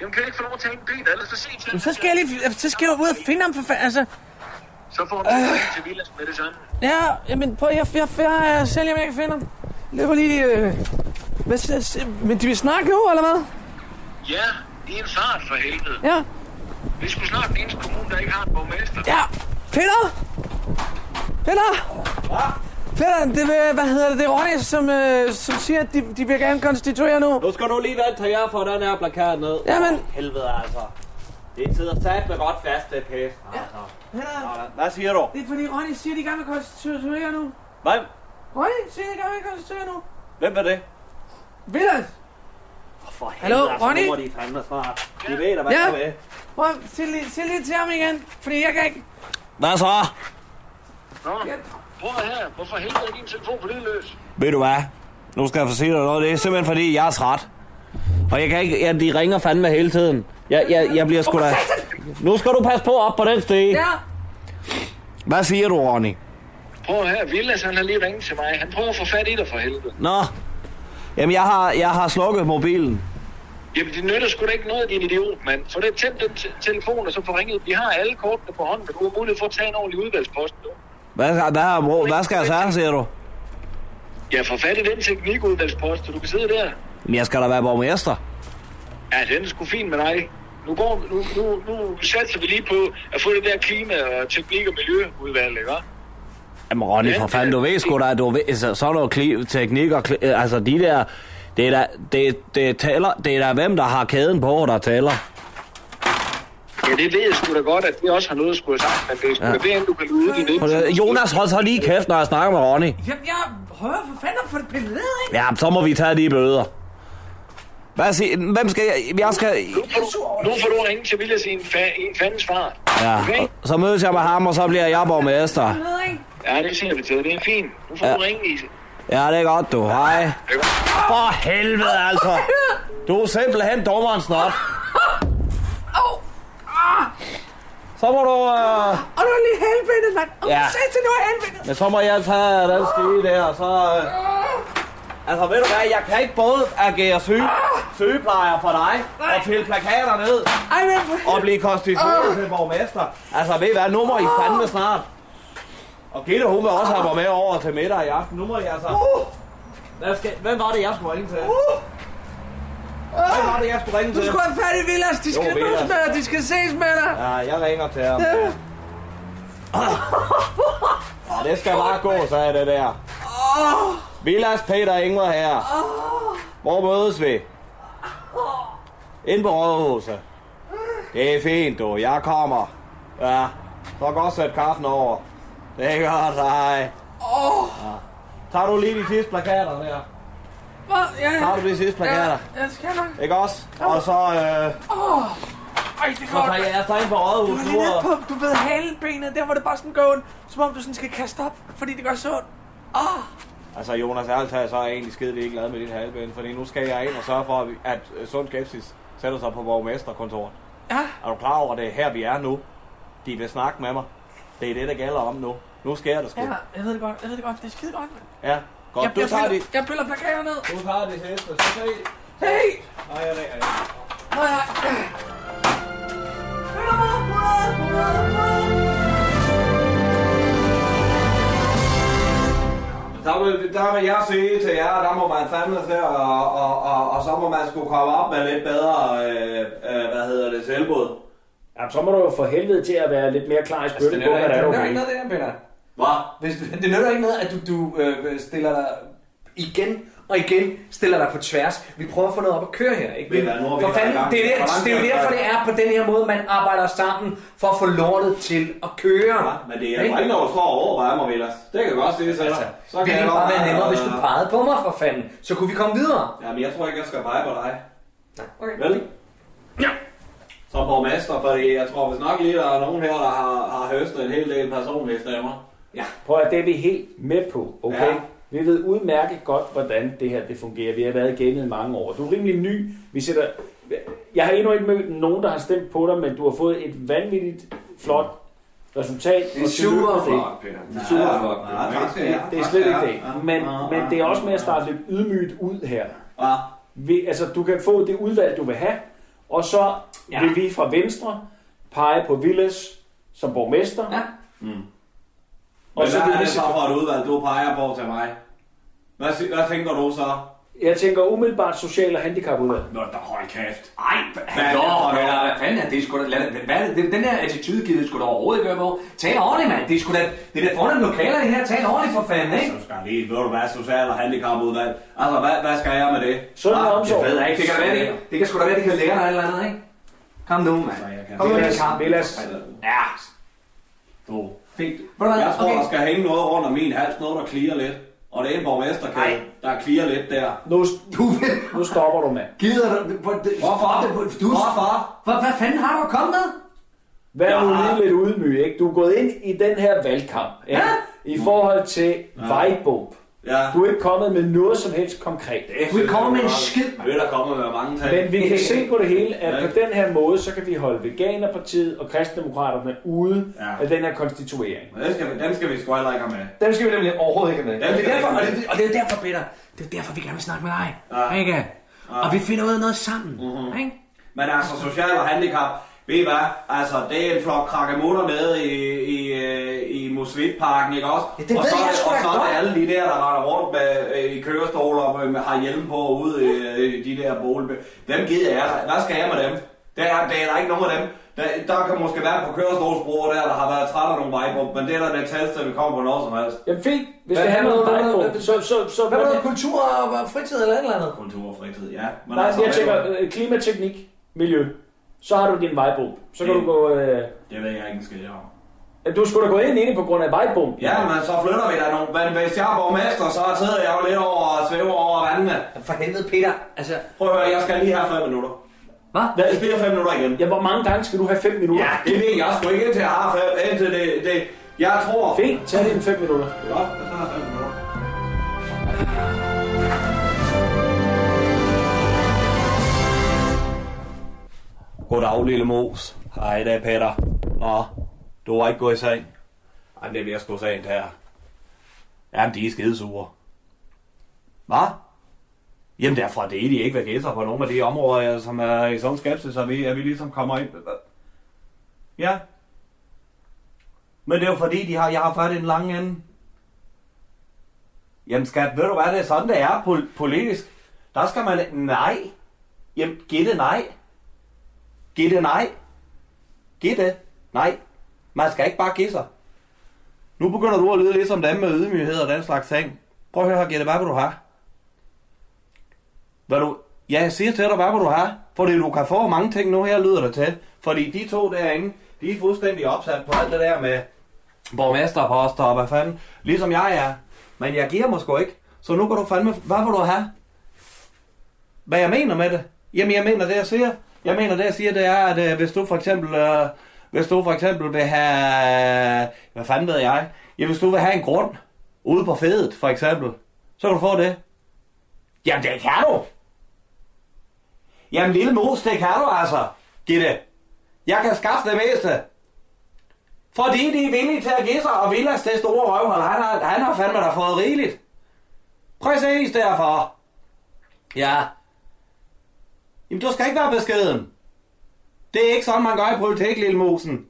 Jamen, kan jeg ikke få lov at hænge Peter? Ellers så sig til Jamen, så skal jeg lige... Så skal jeg ud og finde ham for fanden. Altså, Så får du øh. til Villas med det samme. ja, jamen, prøv, jeg, jeg, jeg, jeg om jeg kan finde ham. Løber lige... Øh, hvad, men de vil snakke nu, eller hvad? Ja, i en fart for helvede. Ja. Vi skulle snart den eneste kommune, der ikke har en borgmester. Ja, Peter! Peter! Peter, det vil, hvad hedder det, det er Ronny, som, øh, som siger, at de, de vil gerne konstituere nu. Nu skal du lige vente til jeg får den her plakat ned. Jamen. Åh, helvede altså. Det sidder sat med godt fast, det pæs. Altså. Peter, Sådan. Hvad siger du? det er fordi Ronny siger, at de gerne vil konstituere nu. Hvad? Ronny siger, at de gerne vil konstituere nu. Hvem er det? Villads! For Hallo, helvede, altså, Ronny? Nu må de fandme snart. De ved da, hvad Ja. der er. Prøv, sig lige, sig lige til ham igen, fordi jeg kan ikke... Hvad så? Nå, prøv her. Hvorfor helvede er din telefon på lydløs? Ved du hvad? Nu skal jeg få sige dig noget. Det er simpelthen fordi, jeg er træt. Og jeg kan ikke... Ja, de ringer fandme hele tiden. Jeg, jeg, jeg bliver sgu da... Nu skal du passe på op på den stige. Ja. Hvad siger du, Ronny? Prøv at her. Villas, han har lige ringet til mig. Han prøver at få fat i dig for helvede. Nå. Jamen, jeg har, jeg har slukket mobilen. Jamen, det nytter sgu da ikke noget, din idiot, mand. For det tænd den te- telefon, og så få ringet. Vi har alle kortene på hånden, og du har mulighed for at tage en ordentlig udvalgspost nu. Hvad, hvad, hvad, hvad skal jeg sige, siger du? Ja, få fat i den teknikudvalgspost, så du kan sidde der. Men jeg skal da være borgmester. Ja, den er sgu fin med dig. Nu, går, nu, nu, nu satser vi lige på at få det der klima- og teknik- og miljøudvalg, ikke? Jamen Ronny, for fanden, du ved sgu da, du ved, så, sådan noget kli, teknik og, kli, altså de der, det er da, det, det, tæller, det er da hvem, der har kæden på, der tæller. Ja, det ved jeg sgu da godt, at det også har noget at skulle have sagt, men det er sgu Ja. da det, du kan lyde din For det- Jonas, hold så lige kæft, når jeg snakker med Ronny. Jamen, jeg prøver for fanden få det pillet ned, ikke? Ja, så må vi tage de bøder. Hvad siger, hvem skal jeg, jeg skal, Nu får du ringe til Villas i en, fa- en fandens fart. ja, Okay? så mødes jeg med ham, og så bliver jeg borgmester. Ja, det siger vi til. Det er fint. Nu får Ja. du ringe, Lise. Ja, det er godt, du. Hej. For helvede, altså. Du er simpelthen dummere end snot. Så må du... Øh... Og nu er lige helvede, mand. Åh, Ja. ja. til nu er helvede. Men så må jeg tage den stige der, og så... Øh... Altså, ved du hvad, jeg kan ikke både agere syge, sygeplejer for dig, og til plakater ned, Ej, men og blive konstitueret til borgmester. Altså, ved I hvad, nu må I fandme snart. Og Gitte, hun vil også have mig med over til middag i aften. Nu må I altså... Hvad skal... Hvem var det, jeg skulle ringe til? Hvem var det, jeg skulle ringe Du til? skulle have fat i Villas. De skal Jo, mødes med dig. De skal ses med dig. Ja, jeg ringer til ham. Ja, det skal bare gå, sagde det der. Vilas Peter Ingvar her. Hvor mødes vi? Inde på Rådhuset. Det er fint, du. Jeg kommer. Ja, så kan godt sætte kaffen over. Det er godt, hej. Ja. Tager du lige de sidste plakater der? Hvad? Ja, Tager du de sidste plakater? Ja, jeg skal nok. Ikke også? Og så, øh, Åh. rigtig Hvorfor godt. er jeg så inde på Du Rådhus er lige nede på, du ved, halenbenet, der hvor det bare sådan går som om du sådan skal kaste op, fordi det gør så ondt. Åh, Altså Jonas, talt, så er jeg egentlig skide glad med dit halvben, fordi nu skal jeg ind og sørge for, at, at øh, Sund Skepsis sætter sig på borgmesterkontoret. Ja. Er du klar over, at det er her, vi er nu? De vil snakke med mig. Det er det, der gælder om nu. Nu sker det sgu. ja, jeg ved det godt, jeg ved det godt, det er skide godt. Ja, godt. Jeg, du jeg, tager piller, det. jeg piller plakater ned. Du tager det sidste. Så se. Hey! Nej, er Nå ja. Der vil, der vil jeg sige til jer, der må man fandme til, og, og, og, og så må man skulle komme op med lidt bedre, øh, øh, hvad hedder det, selvbud. Jamen, så må du jo for helvede til at være lidt mere klar i Altså, spyttet på, hvad det er, du det nytter vil. ikke noget, det her, Peter. Hvad? Hvis, det nytter ikke noget, at du, du øh, stiller dig igen og igen stiller dig på tværs. Vi prøver at få noget op at køre her, ikke? Hvad, nu er for fanden, det, er det, lang det er jo er derfor, det? det er på den her måde, man arbejder sammen for at få lortet til at køre. Ja, men det er ikke noget, du står over af mig, Vilas. Det kan jeg godt sige til dig. Altså, Så det kan jeg ville godt bare være nemmere, hvis du pegede på mig, for fanden. Så kunne vi komme videre. Jamen, jeg tror ikke, jeg skal pege på dig. Okay. Vel? Ja. Som borgmester, fordi jeg tror, hvis nok lige, der er nogen her, der har, har høstet en hel del personlige stemmer. Ja. Prøv at det er vi helt med på, okay? Ja. Vi ved udmærket godt, hvordan det her det fungerer. Vi har været igennem i mange år. Du er rimelig ny. Vi sætter... Jeg har endnu ikke mødt nogen, der har stemt på dig, men du har fået et vanvittigt flot resultat. Det er super flot, Peter. Det er super flot. Ja, skal Det, er slet ikke det. Men, Ja, men det er også med at starte lidt ydmygt ud her. Ja. Vi, altså, du kan få det udvalg, du vil have, og så Ja. vil vi fra Venstre pege på Villes som borgmester. Ja. Mm. Og Men så hvad er det så for et udvalg, du peger på til mig? Hvad, hvad tænker du så? Jeg tænker umiddelbart social- og handicapudvalg. Nå, da hold kæft. Ej, Hvad er det noget? Peter, hvad fanden er det? Sgu da, lad, det- hvad det? Den der attitude gider du sgu da overhovedet ikke gøre på. Tal ordentligt, mand. Det er sgu da, det er da foran lokaler, det her. Tal ordentligt for fanden, ikke? Så skal jeg lige, ved du hvad, social- og handicapudvalg. Altså, hvad, hvad skal jeg med det? Sundhed og Ah, omsorg. Jeg ved ikke, det kan være, det, det kan sgu da være, det kan lære dig et eller andet, ikke? Kom nu, mand. jeg kan- Kom nu. Vilas. Ja, Du. Hvad? Jeg tror, Okay. der skal hænge noget rundt om min hals, noget der klirer lidt. Og det er en borgmesterkæde, Nej. der klirer lidt der. Nu, Du vil... nu stopper du, mand. Gider du... Hvor, det, Hvorfor? Du, Hvorfor? Hvad, hvad fanden har du at komme med? Vær nu Ja. lige lidt ydmyg, ikke? Du er gået ind i den her valgkamp, ikke? Ja. I forhold til Vejbo. Ja. Du er ikke kommet med noget som helst konkret. Du er ikke kommet med en skid. Jeg ved, der kommer med mange ting. Men vi kan se på det hele, at Ja. på den her måde, så kan vi holde Veganerpartiet og Kristdemokraterne ude Ja. af den her konstituering. Men Den skal, vi, den skal vi sgu heller ikke have med. Dem skal vi nemlig overhovedet ikke have med. Dem det, skal er derfor, vi og, det, og det er derfor, Peter, det er derfor, vi gerne vil snakke med dig. Ja. Ikke? Og vi finder ud af noget sammen. Mhm. Ikke? Men altså, social og handicap, ved I hvad? Altså, det er en flok krakkemutter nede i, i, øh, i Musvitparken, ikke også? Ja, det og ved så, jeg sgu Og så er det alle de der, der render rundt med, øh, i kørestoler og med, har hjelm på ude i, i de der bolig. Dem gider jeg. Hvad skal jeg med dem? Der er, der er der ikke nogen af dem. Der, der kan måske være på kørestolsbrugere der, der har været træt af nogle vejbrum, men det er der det tætteste, vi kommer på noget som helst. Jamen fint, hvis Hvad- det handler om hvad- så... så, så Hvad med noget kultur og fritid eller et eller andet? Kultur og fritid, ja. Men Nej, altså, jeg det- tænker øh, klimateknik, miljø. Så har du din vejbo. Så kan Det- du gå... Øh, Det ved jeg ikke skid om. du skulle da gå ind i det på grund af vejbo. Ja, men så flytter vi da nogle. Men hvis jeg er borgmester, så sidder jeg jo lidt over og svæver over vandene. For helvede, Peter. Altså, Prøv at høre, jeg skal lige have fem minutter. hvad? Jeg bliver fem minutter igen. Ja, hvor mange gange skal du have 5 minutter? Ja, det ved jeg sgu ikke, indtil jeg har fem. Indtil det, det jeg tror... Fint, tag dine 5 minutter. Godt, jeg tager fem minutter. Goddag, lille mos. Hej, da, Peter. Nå, du har ikke gået i seng. Ej, det bliver sgu sent her. Jamen, de er skidesure. Hvad? Jamen, derfra det er de ikke vegetar på nogle af de områder, som er i sådan skepsis, så vi, at vi ligesom kommer ind. Ja. Men det er jo fordi, de har, jeg har fat i lang lange ende. Jamen skat, ved du hvad, det er sådan, det er pol- politisk. Der skal man... Nej. Jamen, giv nej. Giv det nej. Giv det. Nej. Man skal ikke bare give sig. Nu begynder du at lyde lidt som dem med ydmyghed og den slags ting. Prøv at høre her, Gitte, hvad vil du have? Hvad du... Ja, jeg siger til dig, hvad vil du have? Fordi du kan få mange ting nu her, lyder det til. Fordi de to derinde, de er fuldstændig opsat på alt det der med borgmesterposter og hvad fanden. Ligesom jeg er. Men jeg giver mig sgu ikke. Så nu kan du fandme... Hvad vil du have? Hvad jeg mener med det? Jamen, jeg mener det, jeg siger. Jeg mener, det jeg siger, det er, at øh, hvis du for eksempel, øh, hvis du for eksempel vil have, hvad fanden ved jeg, ja, hvis du vil have en grund ude på fedet, for eksempel, så kan du få det. Jamen, det kan du. Jamen, lille mos, det kan du altså, Gitte. Jeg kan skaffe det meste. Fordi de er villige til at give sig, og Villas det store røvhold, han har, han har fandme da fået rigeligt. Præcis derfor. Ja. Jamen, du skal ikke være beskeden. Det er ikke sådan, man gør i politik, lille musen.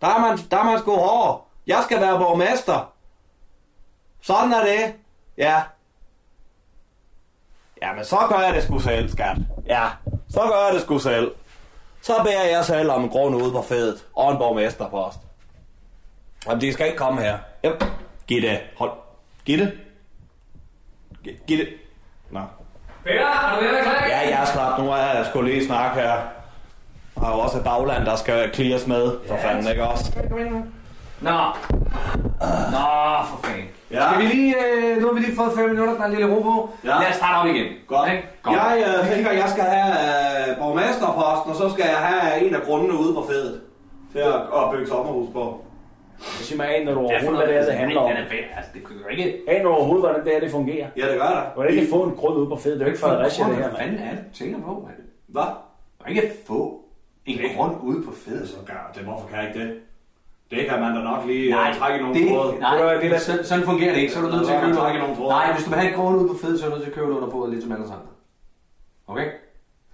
Der er man, der er man sgu hård. Jeg skal være borgmester. Sådan er det. Ja. Ja, men så gør jeg det sgu selv, skat. Ja, så gør jeg det sgu selv. Så bærer jeg selv om en grund ude på fedet og en borgmesterpost. Jamen, de skal ikke komme her. Yep. Gitte, hold. Gitte? Gitte? Peter, er du ved at klar? Ja, jeg er snart. Nu er jeg skulle lige snakke her. Der er jo også et bagland, der skal clears med. For fanden, ikke også? Nå. Nå, for fanden. Ja. Skal vi lige, øh, nu har vi lige fået 5 minutter, der er en lille ro på. Ja. Lad os starte op igen. Godt. Ikke? Godt. Jeg øh, tænker, jeg skal have øh, borgmesterposten, og så skal jeg have en af grundene ude på fedet. Til at, at bygge sommerhus på. Så sig mig af, når du overhovedet, hvad det er, det handler om. Den er fedt. Altså, det kunne ikke... Aner du overhovedet, hvordan det er, det fungerer? Ja, det gør der. Du kan ikke få en grund ude på fedet. Det er jo ikke Fredericia, det her, Hvad mand. fanden er det, du tænker på, mand? Hvad? Du kan ikke få en grund ude på fedet. Så gør det. Hvorfor kan jeg ikke det? Det kan man da nok lige Nej, øh, trække i nogle det, tråde. nej, hvad, det det, er- sådan, sådan fungerer det ikke. Så er du nødt til at købe trække i nogle tråde. Nej, hvis du vil have en krone ude på fedet, så er du nødt til at købe det under bordet, lidt som alle andre. Okay?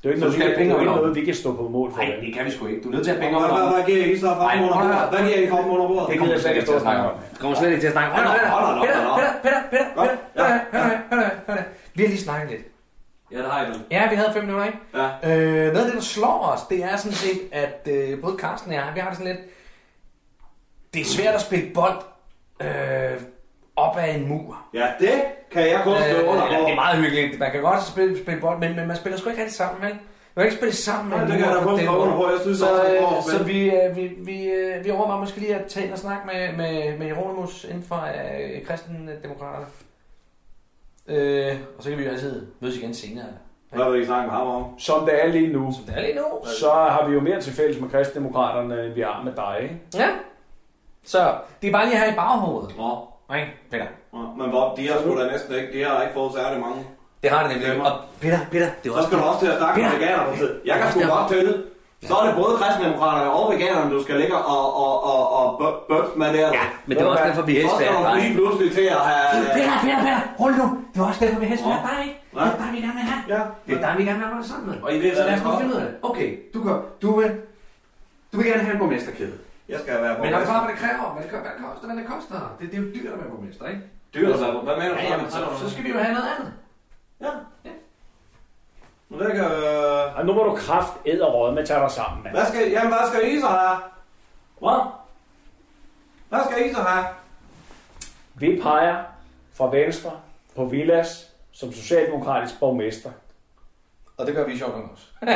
Det er jo ikke noget, vi, have penge det er noget, vi kan stå på mål for. Nej, det kan vi sgu ikke. Du er nødt til at penge Hvad, under. hvad, hvad giver I så dem under at bordet? Hvad giver I for dem under bordet? Det gider jeg slet ikke og snakke om. Det kommer slet ikke til at snakke om. Hold da Peter. Peter, Peter, Peter. Peter. Peter. Vi har lige snakket lidt. Ja, det har jeg vel. Ja, vi havde fem minutter, ikke? Ja. Øh, noget af det, der slår os, det er sådan set, at øh, både Carsten og jeg, vi har det sådan lidt... Det er svært at spille bold øh, op ad en mur. Ja, det kan jeg kun stå Øh, under det er meget hyggeligt. Man kan godt spille, spille bold, men, men man spiller sgu ikke rigtig sammen, vel? Man kan ikke spille sammen med en det kan jeg da stå under måde. på. Jeg synes så, øh, så vi, øh, vi, vi, øh, vi overvejer måske lige at tage ind og snakke med, med, med Jeronimus inden for øh, kristendemokraterne. Øh, og så kan vi jo altid mødes igen senere. Hvad vil I snakke med ham om? Som det er lige nu, Som det er lige nu. så har vi jo mere til fælles med kristdemokraterne, end vi har med dig, ikke? Ja. Så det er bare lige her i baghovedet. Nå, Ikke, Peter? Nå, men hvor, de har sgu da næsten ikke, de har ikke fået særlig mange. Det har det nemlig. Og Peter, Peter, det er Så skal du også til at snakke med Peter. veganer på tid. Jeg kan sgu godt til det. Så er det både kristendemokraterne og veganerne, du skal ligge og, og, og, og bø- bøffe med der. Ja, men det er også derfor, vi helst Så skal du lige pludselig til at have... Peter, Peter, Peter, hold nu. Det er også derfor, vi helst vil have dig, ikke? Det Ja. er dig, vi gerne vil have. Ja. Det er dig, vi gerne vil arbejde sammen med. Og I ved, Så lad det os finde ud af det. Okay, du, kan, du, vil, du vil gerne have en borgmesterkæde. Jeg skal være Men er du klar, borgmester. hvad det kræver? Hvad det, hvad det koster, hvad det koster? Det, det er jo dyrt at være borgmester, ikke? Dyrt, altså. Hvad mener du Ja, jamen, så, så skal vi jo have noget andet. Ja. Men det kan... øh, Og nu må du kraft æd og råd med at tage dig sammen, mand. Hvad skal, jamen, hvad skal I så have? Hvad? Hvad skal I så have? Vi peger fra Venstre på Villas som socialdemokratisk borgmester. Og det gør vi sjovt nok også.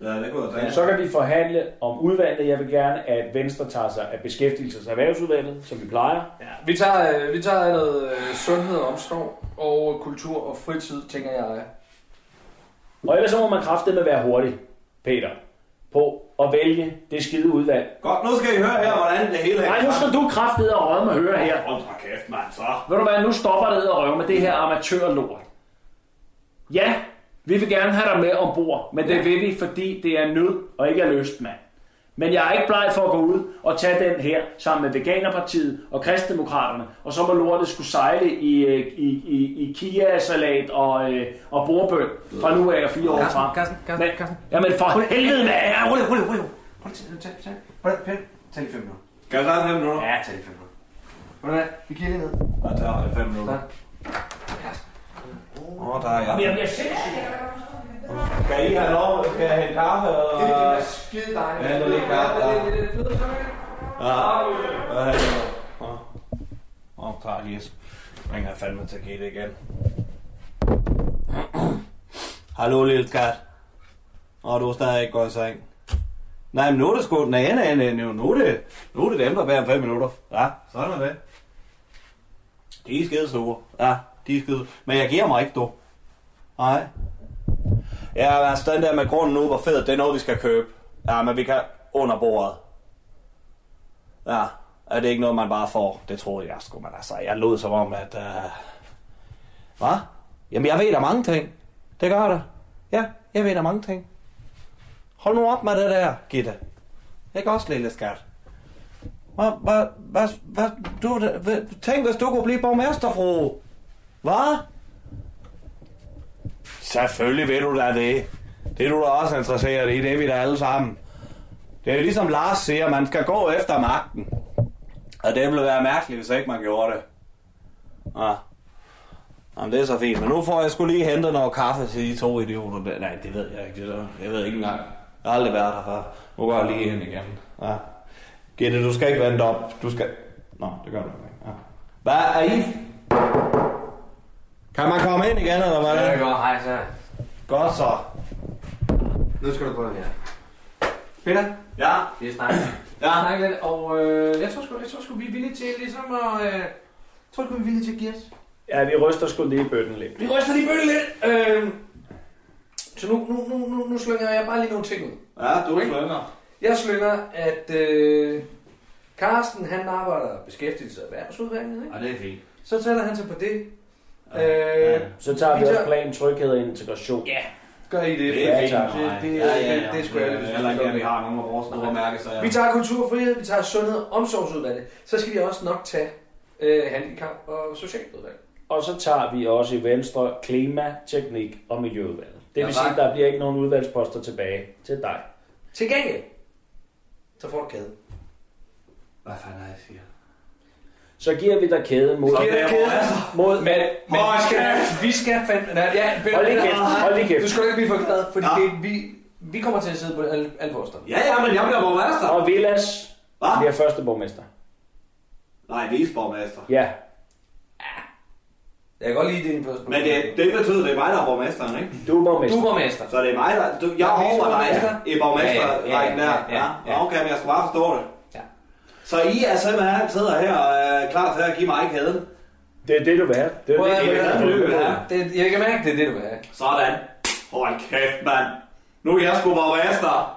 Ja, det kunne jeg tænke. Så kan vi forhandle om udvalget. Jeg vil gerne, at Venstre tager sig af beskæftigelses- og erhvervsudvalget, som vi plejer. Ja, vi tager, øh, vi tager noget øh, sundhed, omsorg og kultur og fritid, tænker jeg. Og ellers så må man kraftedeme være hurtig, Peter, på at vælge det skide udvalg. Godt, nu skal I høre her, hvordan det hele Nej, nu skal du kraftedeme og røve med at høre her. Hold da kæft, mand, så. Ved du hvad, nu stopper det og røve med det her amatørlort. Ja, vi vil gerne have dig med ombord, men det vil vi, fordi det er nød og ikke er lyst, mand. Men jeg er ikke bleg for at gå ud og tage den her sammen med Veganerpartiet og Kristdemokraterne, og så må lortet skulle sejle i, øh, i, i, i Kia-salat og, øh, og bordbøn fra nu af og fire år frem. Carsten, Carsten, Men- Carsten. Jamen for helvede, mand! Ja, rolig, rolig, rolig. Prøv lige, tag, tag, Peter, tag lige fem minutter. Kan jeg tage fem minutter? Ja, tag lige fem minutter. Du hvad, vi kigger lige ned. Jeg tager fem minutter. Åh, oh, der er jeg. Jeg bliver sindssyg. Skal I have lov? Skal jeg hente kaffe? Det Eller? er skide dejligt. Ja, det er lidt kaffe, ja. Det er det. Ja. Er det? Åh, oh, tager lige. Ringer jeg fandme til Gitte igen. Hallo, lille skat. Åh, du er stadig ikke gået i seng. Nej, men nu er det sgu... Nej, nej, nej, nu, nu er det, nu er det dem, der bærer om fem minutter. Ja, sådan er det. De er skide store. Ja, de er skide Men jeg giver mig ikke, du. Nej. Ja, altså den der med grunden nu, hvor fed, det er noget, vi skal købe. Ja, men vi kan under bordet. Ja, er det ikke noget, man bare får? Det troede jeg sgu, men altså, jeg lød som om, at... Øh, uh... Hvad? Jamen, jeg ved der mange ting. Det gør det. Ja, jeg ved der mange ting. Hold nu op med det der, Gitte. Ikke også, lille skat? Hvad, hvad, hvad, hvad, du, tænk, hvis du kunne blive borgmesterfru. Hvad? Selvfølgelig ved du da det. Det er du da også interesseret i, det er vi da alle sammen. Det er ligesom Lars siger, man skal gå efter magten. Og det ville være mærkeligt, hvis ikke man gjorde det. Ja. Jamen, det er så fint. Men nu får jeg skulle lige hente noget kaffe til de to idioter. der. Nej, det ved jeg ikke. Det der. Jeg ved ikke engang. Jeg har aldrig været der før. Nu går jeg lige ind igen. Ja. Gitte, du skal ikke vente op. Du skal... Nå, det gør du ikke. Ja. Hvad er I? Kan man komme ind igen, eller hvad? Ja, det går. Hej, så. Godt så. Nu skal du prøve her. Peter? Ja? Vi snakker. Ja. Snakke lidt, og øh, jeg tror sgu, jeg tror sgu, vi er villige til ligesom at... Øh, jeg tror sgu, vi er villige til at give os. Ja, vi ryster sgu lige i bøtten lidt. Vi ryster lige bølge lidt. Øh, så nu, nu, nu, nu, nu slynger jeg bare lige nogle ting ud. Ja, du Ikke? slynger. Jeg slynger, at øh, Carsten, han arbejder beskæftigelse af erhvervsudvalget, ikke? Ja, det er fint. Så tæller han sig på det. Ja. Øh, Så tager vi Vi også tager- plan tryghed og integration. Ja, gør I det? Det er fint. Det, det, Ja, ja, ja. det, det, er jeg Det er heller ikke, at vi har nogle af vores store mærkesager. Vi tager kultur og frihed, vi tager sundhed og omsorgsudvalget. Så skal vi også nok tage øh, handicap og socialudvalget. Og så tager vi også i Venstre klima, teknik og miljøudvalget. Det Ja, vil sige, tak. at der bliver ikke nogen udvalgsposter tilbage til dig. Til gengæld, så får du kæde. Hvad fanden er jeg siger? Så giver vi dig kæde mod... Så giver jeg kæde. mod Men, men vi skal, vi skal fandme... Nej, ja, Hold lige kæft, hold lige kæft. Du skal ikke blive for glad, fordi det, vi, vi kommer til at sidde på alle, alle posterne. Ja, ja, men jeg bliver borgmester. Og Villas Hvad? bliver første borgmester. Nej, viceborgmester. Ja. Jeg kan godt lide din første. Men det, det betyder, det er mig, der er borgmesteren, ikke? Du er borgmester. Du er borgmester. Så det er mig, der... Du, jeg er Ja, over dig i borgmesterrækken Ja, ja, ja, der. ja, ja, ja. Ja, okay, men jeg skal bare forstå det. Ja. Så I er simpelthen sidder her og er klar til at give mig kæden. Det er det, du vil have. Det er Prøv det, du vil det er du vil have. Det, jeg kan mærke, det er det, du vil have. Sådan. Hold kæft, mand. Nu er jeg sgu borgmester.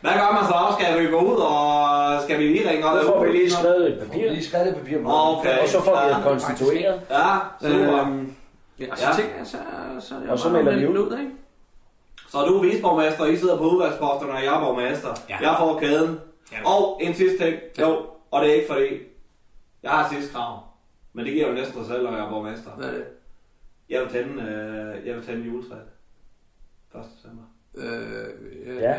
Hvad gør man så? Skal vi gå ud, og skal vi lige ringe op? Så får vi lige skrevet et papir. Lige skrevet det papir. Okay. Og så får vi Ja. det konstitueret. Ja, super. Øhm, ja, og så Ja. tænker jeg, så, så er det Og så bare melder vi ud. ikke? Så du er viceborgmester, og I sidder på udvalgsposterne, og jeg er borgmester. Ja. Jeg får kæden. Og en sidste ting. Jo, og det er ikke fordi, jeg har sidste krav. Men det giver jo næsten sig selv, når jeg er borgmester. Hvad er det? Jeg vil tænde, øh, jeg vil tænde juletræet. 1. december. Øh, Ja. ja.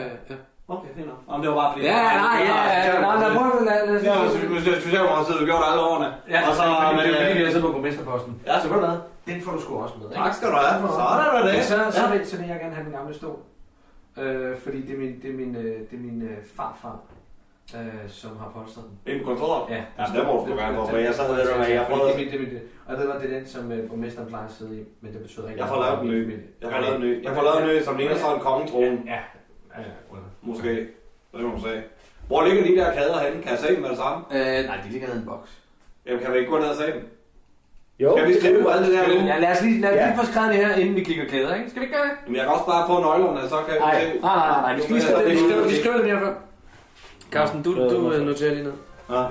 Okay, fint nok. Om det var bare fordi... Ja, nej, ja, ja. Nej, nej, prøv at lade Ja, hvis Socialdemokratiet har gjort det alle årene. Ja, og så, men, det er fordi, vi har siddet på borgmesterposten. Ja, så hvad. Den får du sgu også med, ikke? Tak skal du have. Så er der det. Så, så, Ja. vil, så vil jeg gerne have den gamle stol. Øh, fordi det er min, det er min, øh, det er min øh, farfar, øh, som har polstret den. Ind på kontoret? Ja, Ja, det må du gerne få, for jeg så ved du, hvad jeg prøvede. det er det min- Og det var det er den, som øh, borgmesteren plejer at sidde i, men det betyder ikke... Jeg får lavet en ny. Jeg får lavet en ny. Jeg får lavet en ny, som ligner sådan en kongetrone. Ja, ja, ja. Måske. Det må du sige. Hvor ligger de der kader henne? Kan jeg se dem med det samme? Øh, nej, de ligger nede i en boks. Jamen, kan vi ikke gå ned og se dem? Jo. Skal vi skrive på alt det der Skal vi- nu? Ja, lad os lige, lad os Ja. lige få skrevet det her, inden vi kigger klæder, ikke? Skal vi ikke gøre det? Jamen, jeg kan også bare få nøglerne, så kan vi Nej, se. nej, nej, nej, vi skal lige skrive det, vi skriver, vi skriver det mere før. Carsten, du, du øh, noterer lige ned. Ja.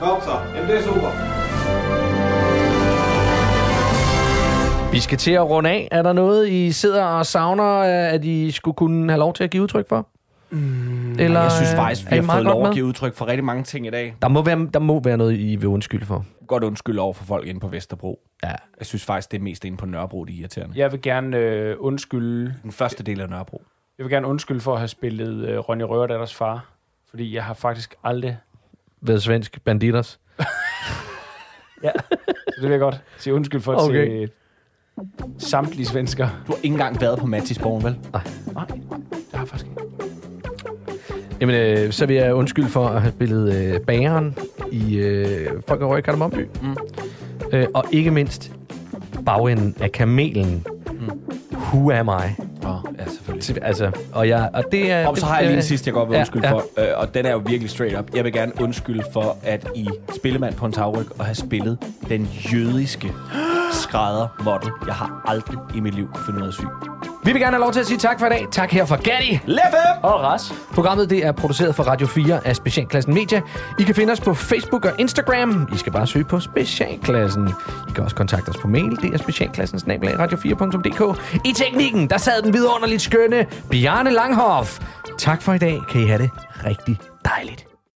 Godt så. Jamen, det er super. Vi skal til at runde af. Er der noget, I sidder og savner, øh, at I skulle kunne have lov til at give udtryk for? Mm, Eller jeg synes øh, faktisk, vi har fået lov at give udtryk for rigtig mange ting i dag. Der må, være, der må være noget, I vil undskylde for. Godt undskyld over for folk inde på Vesterbro. Ja. Jeg synes faktisk, det er mest inde på Nørrebro, de er irriterende. Jeg vil gerne øh, undskylde... Den første del af Nørrebro. Jeg vil gerne undskylde for at have spillet øh, Ronny Røverdatters far. Fordi jeg har faktisk aldrig... Ved svensk banditers. Ja. Så det vil jeg godt sige undskyld for Okay. til samtlige svensker. Du har ikke engang været på Mattisborgen, vel? Nej. Nej, det har jeg faktisk ikke. Jamen, øh, så vil jeg undskylde for at have spillet øh, bageren i øh, Folk og Røg Kardemommeby. Mm. Øh, og ikke mindst bagenden af kamelen. Mm. Who am I? Oh, ja, selvfølgelig. Altså, og, jeg, og det er... Og så har jeg lige en sidste, jeg godt vil ja, undskylde ja. for, øh, og den er jo virkelig straight up. Jeg vil gerne undskylde for, at I spillemand på en tagryg og have spillet den jødiske skrædder model. Jeg har aldrig i mit liv kunne finde ud af at sy. Vi vil gerne have lov til at sige tak for i dag. Tak her fra Gatti. Leffe! Og Ras. Programmet det er produceret for Radio 4 af Specialklassen Media. I kan finde os på Facebook og Instagram. I skal bare søge på Specialklassen. I kan også kontakte os på mail. Det er specialklassens radio4.dk. I teknikken, der sad den vidunderligt skønne Bjarne Langhoff. Tak for i dag. Kan I have det rigtig dejligt.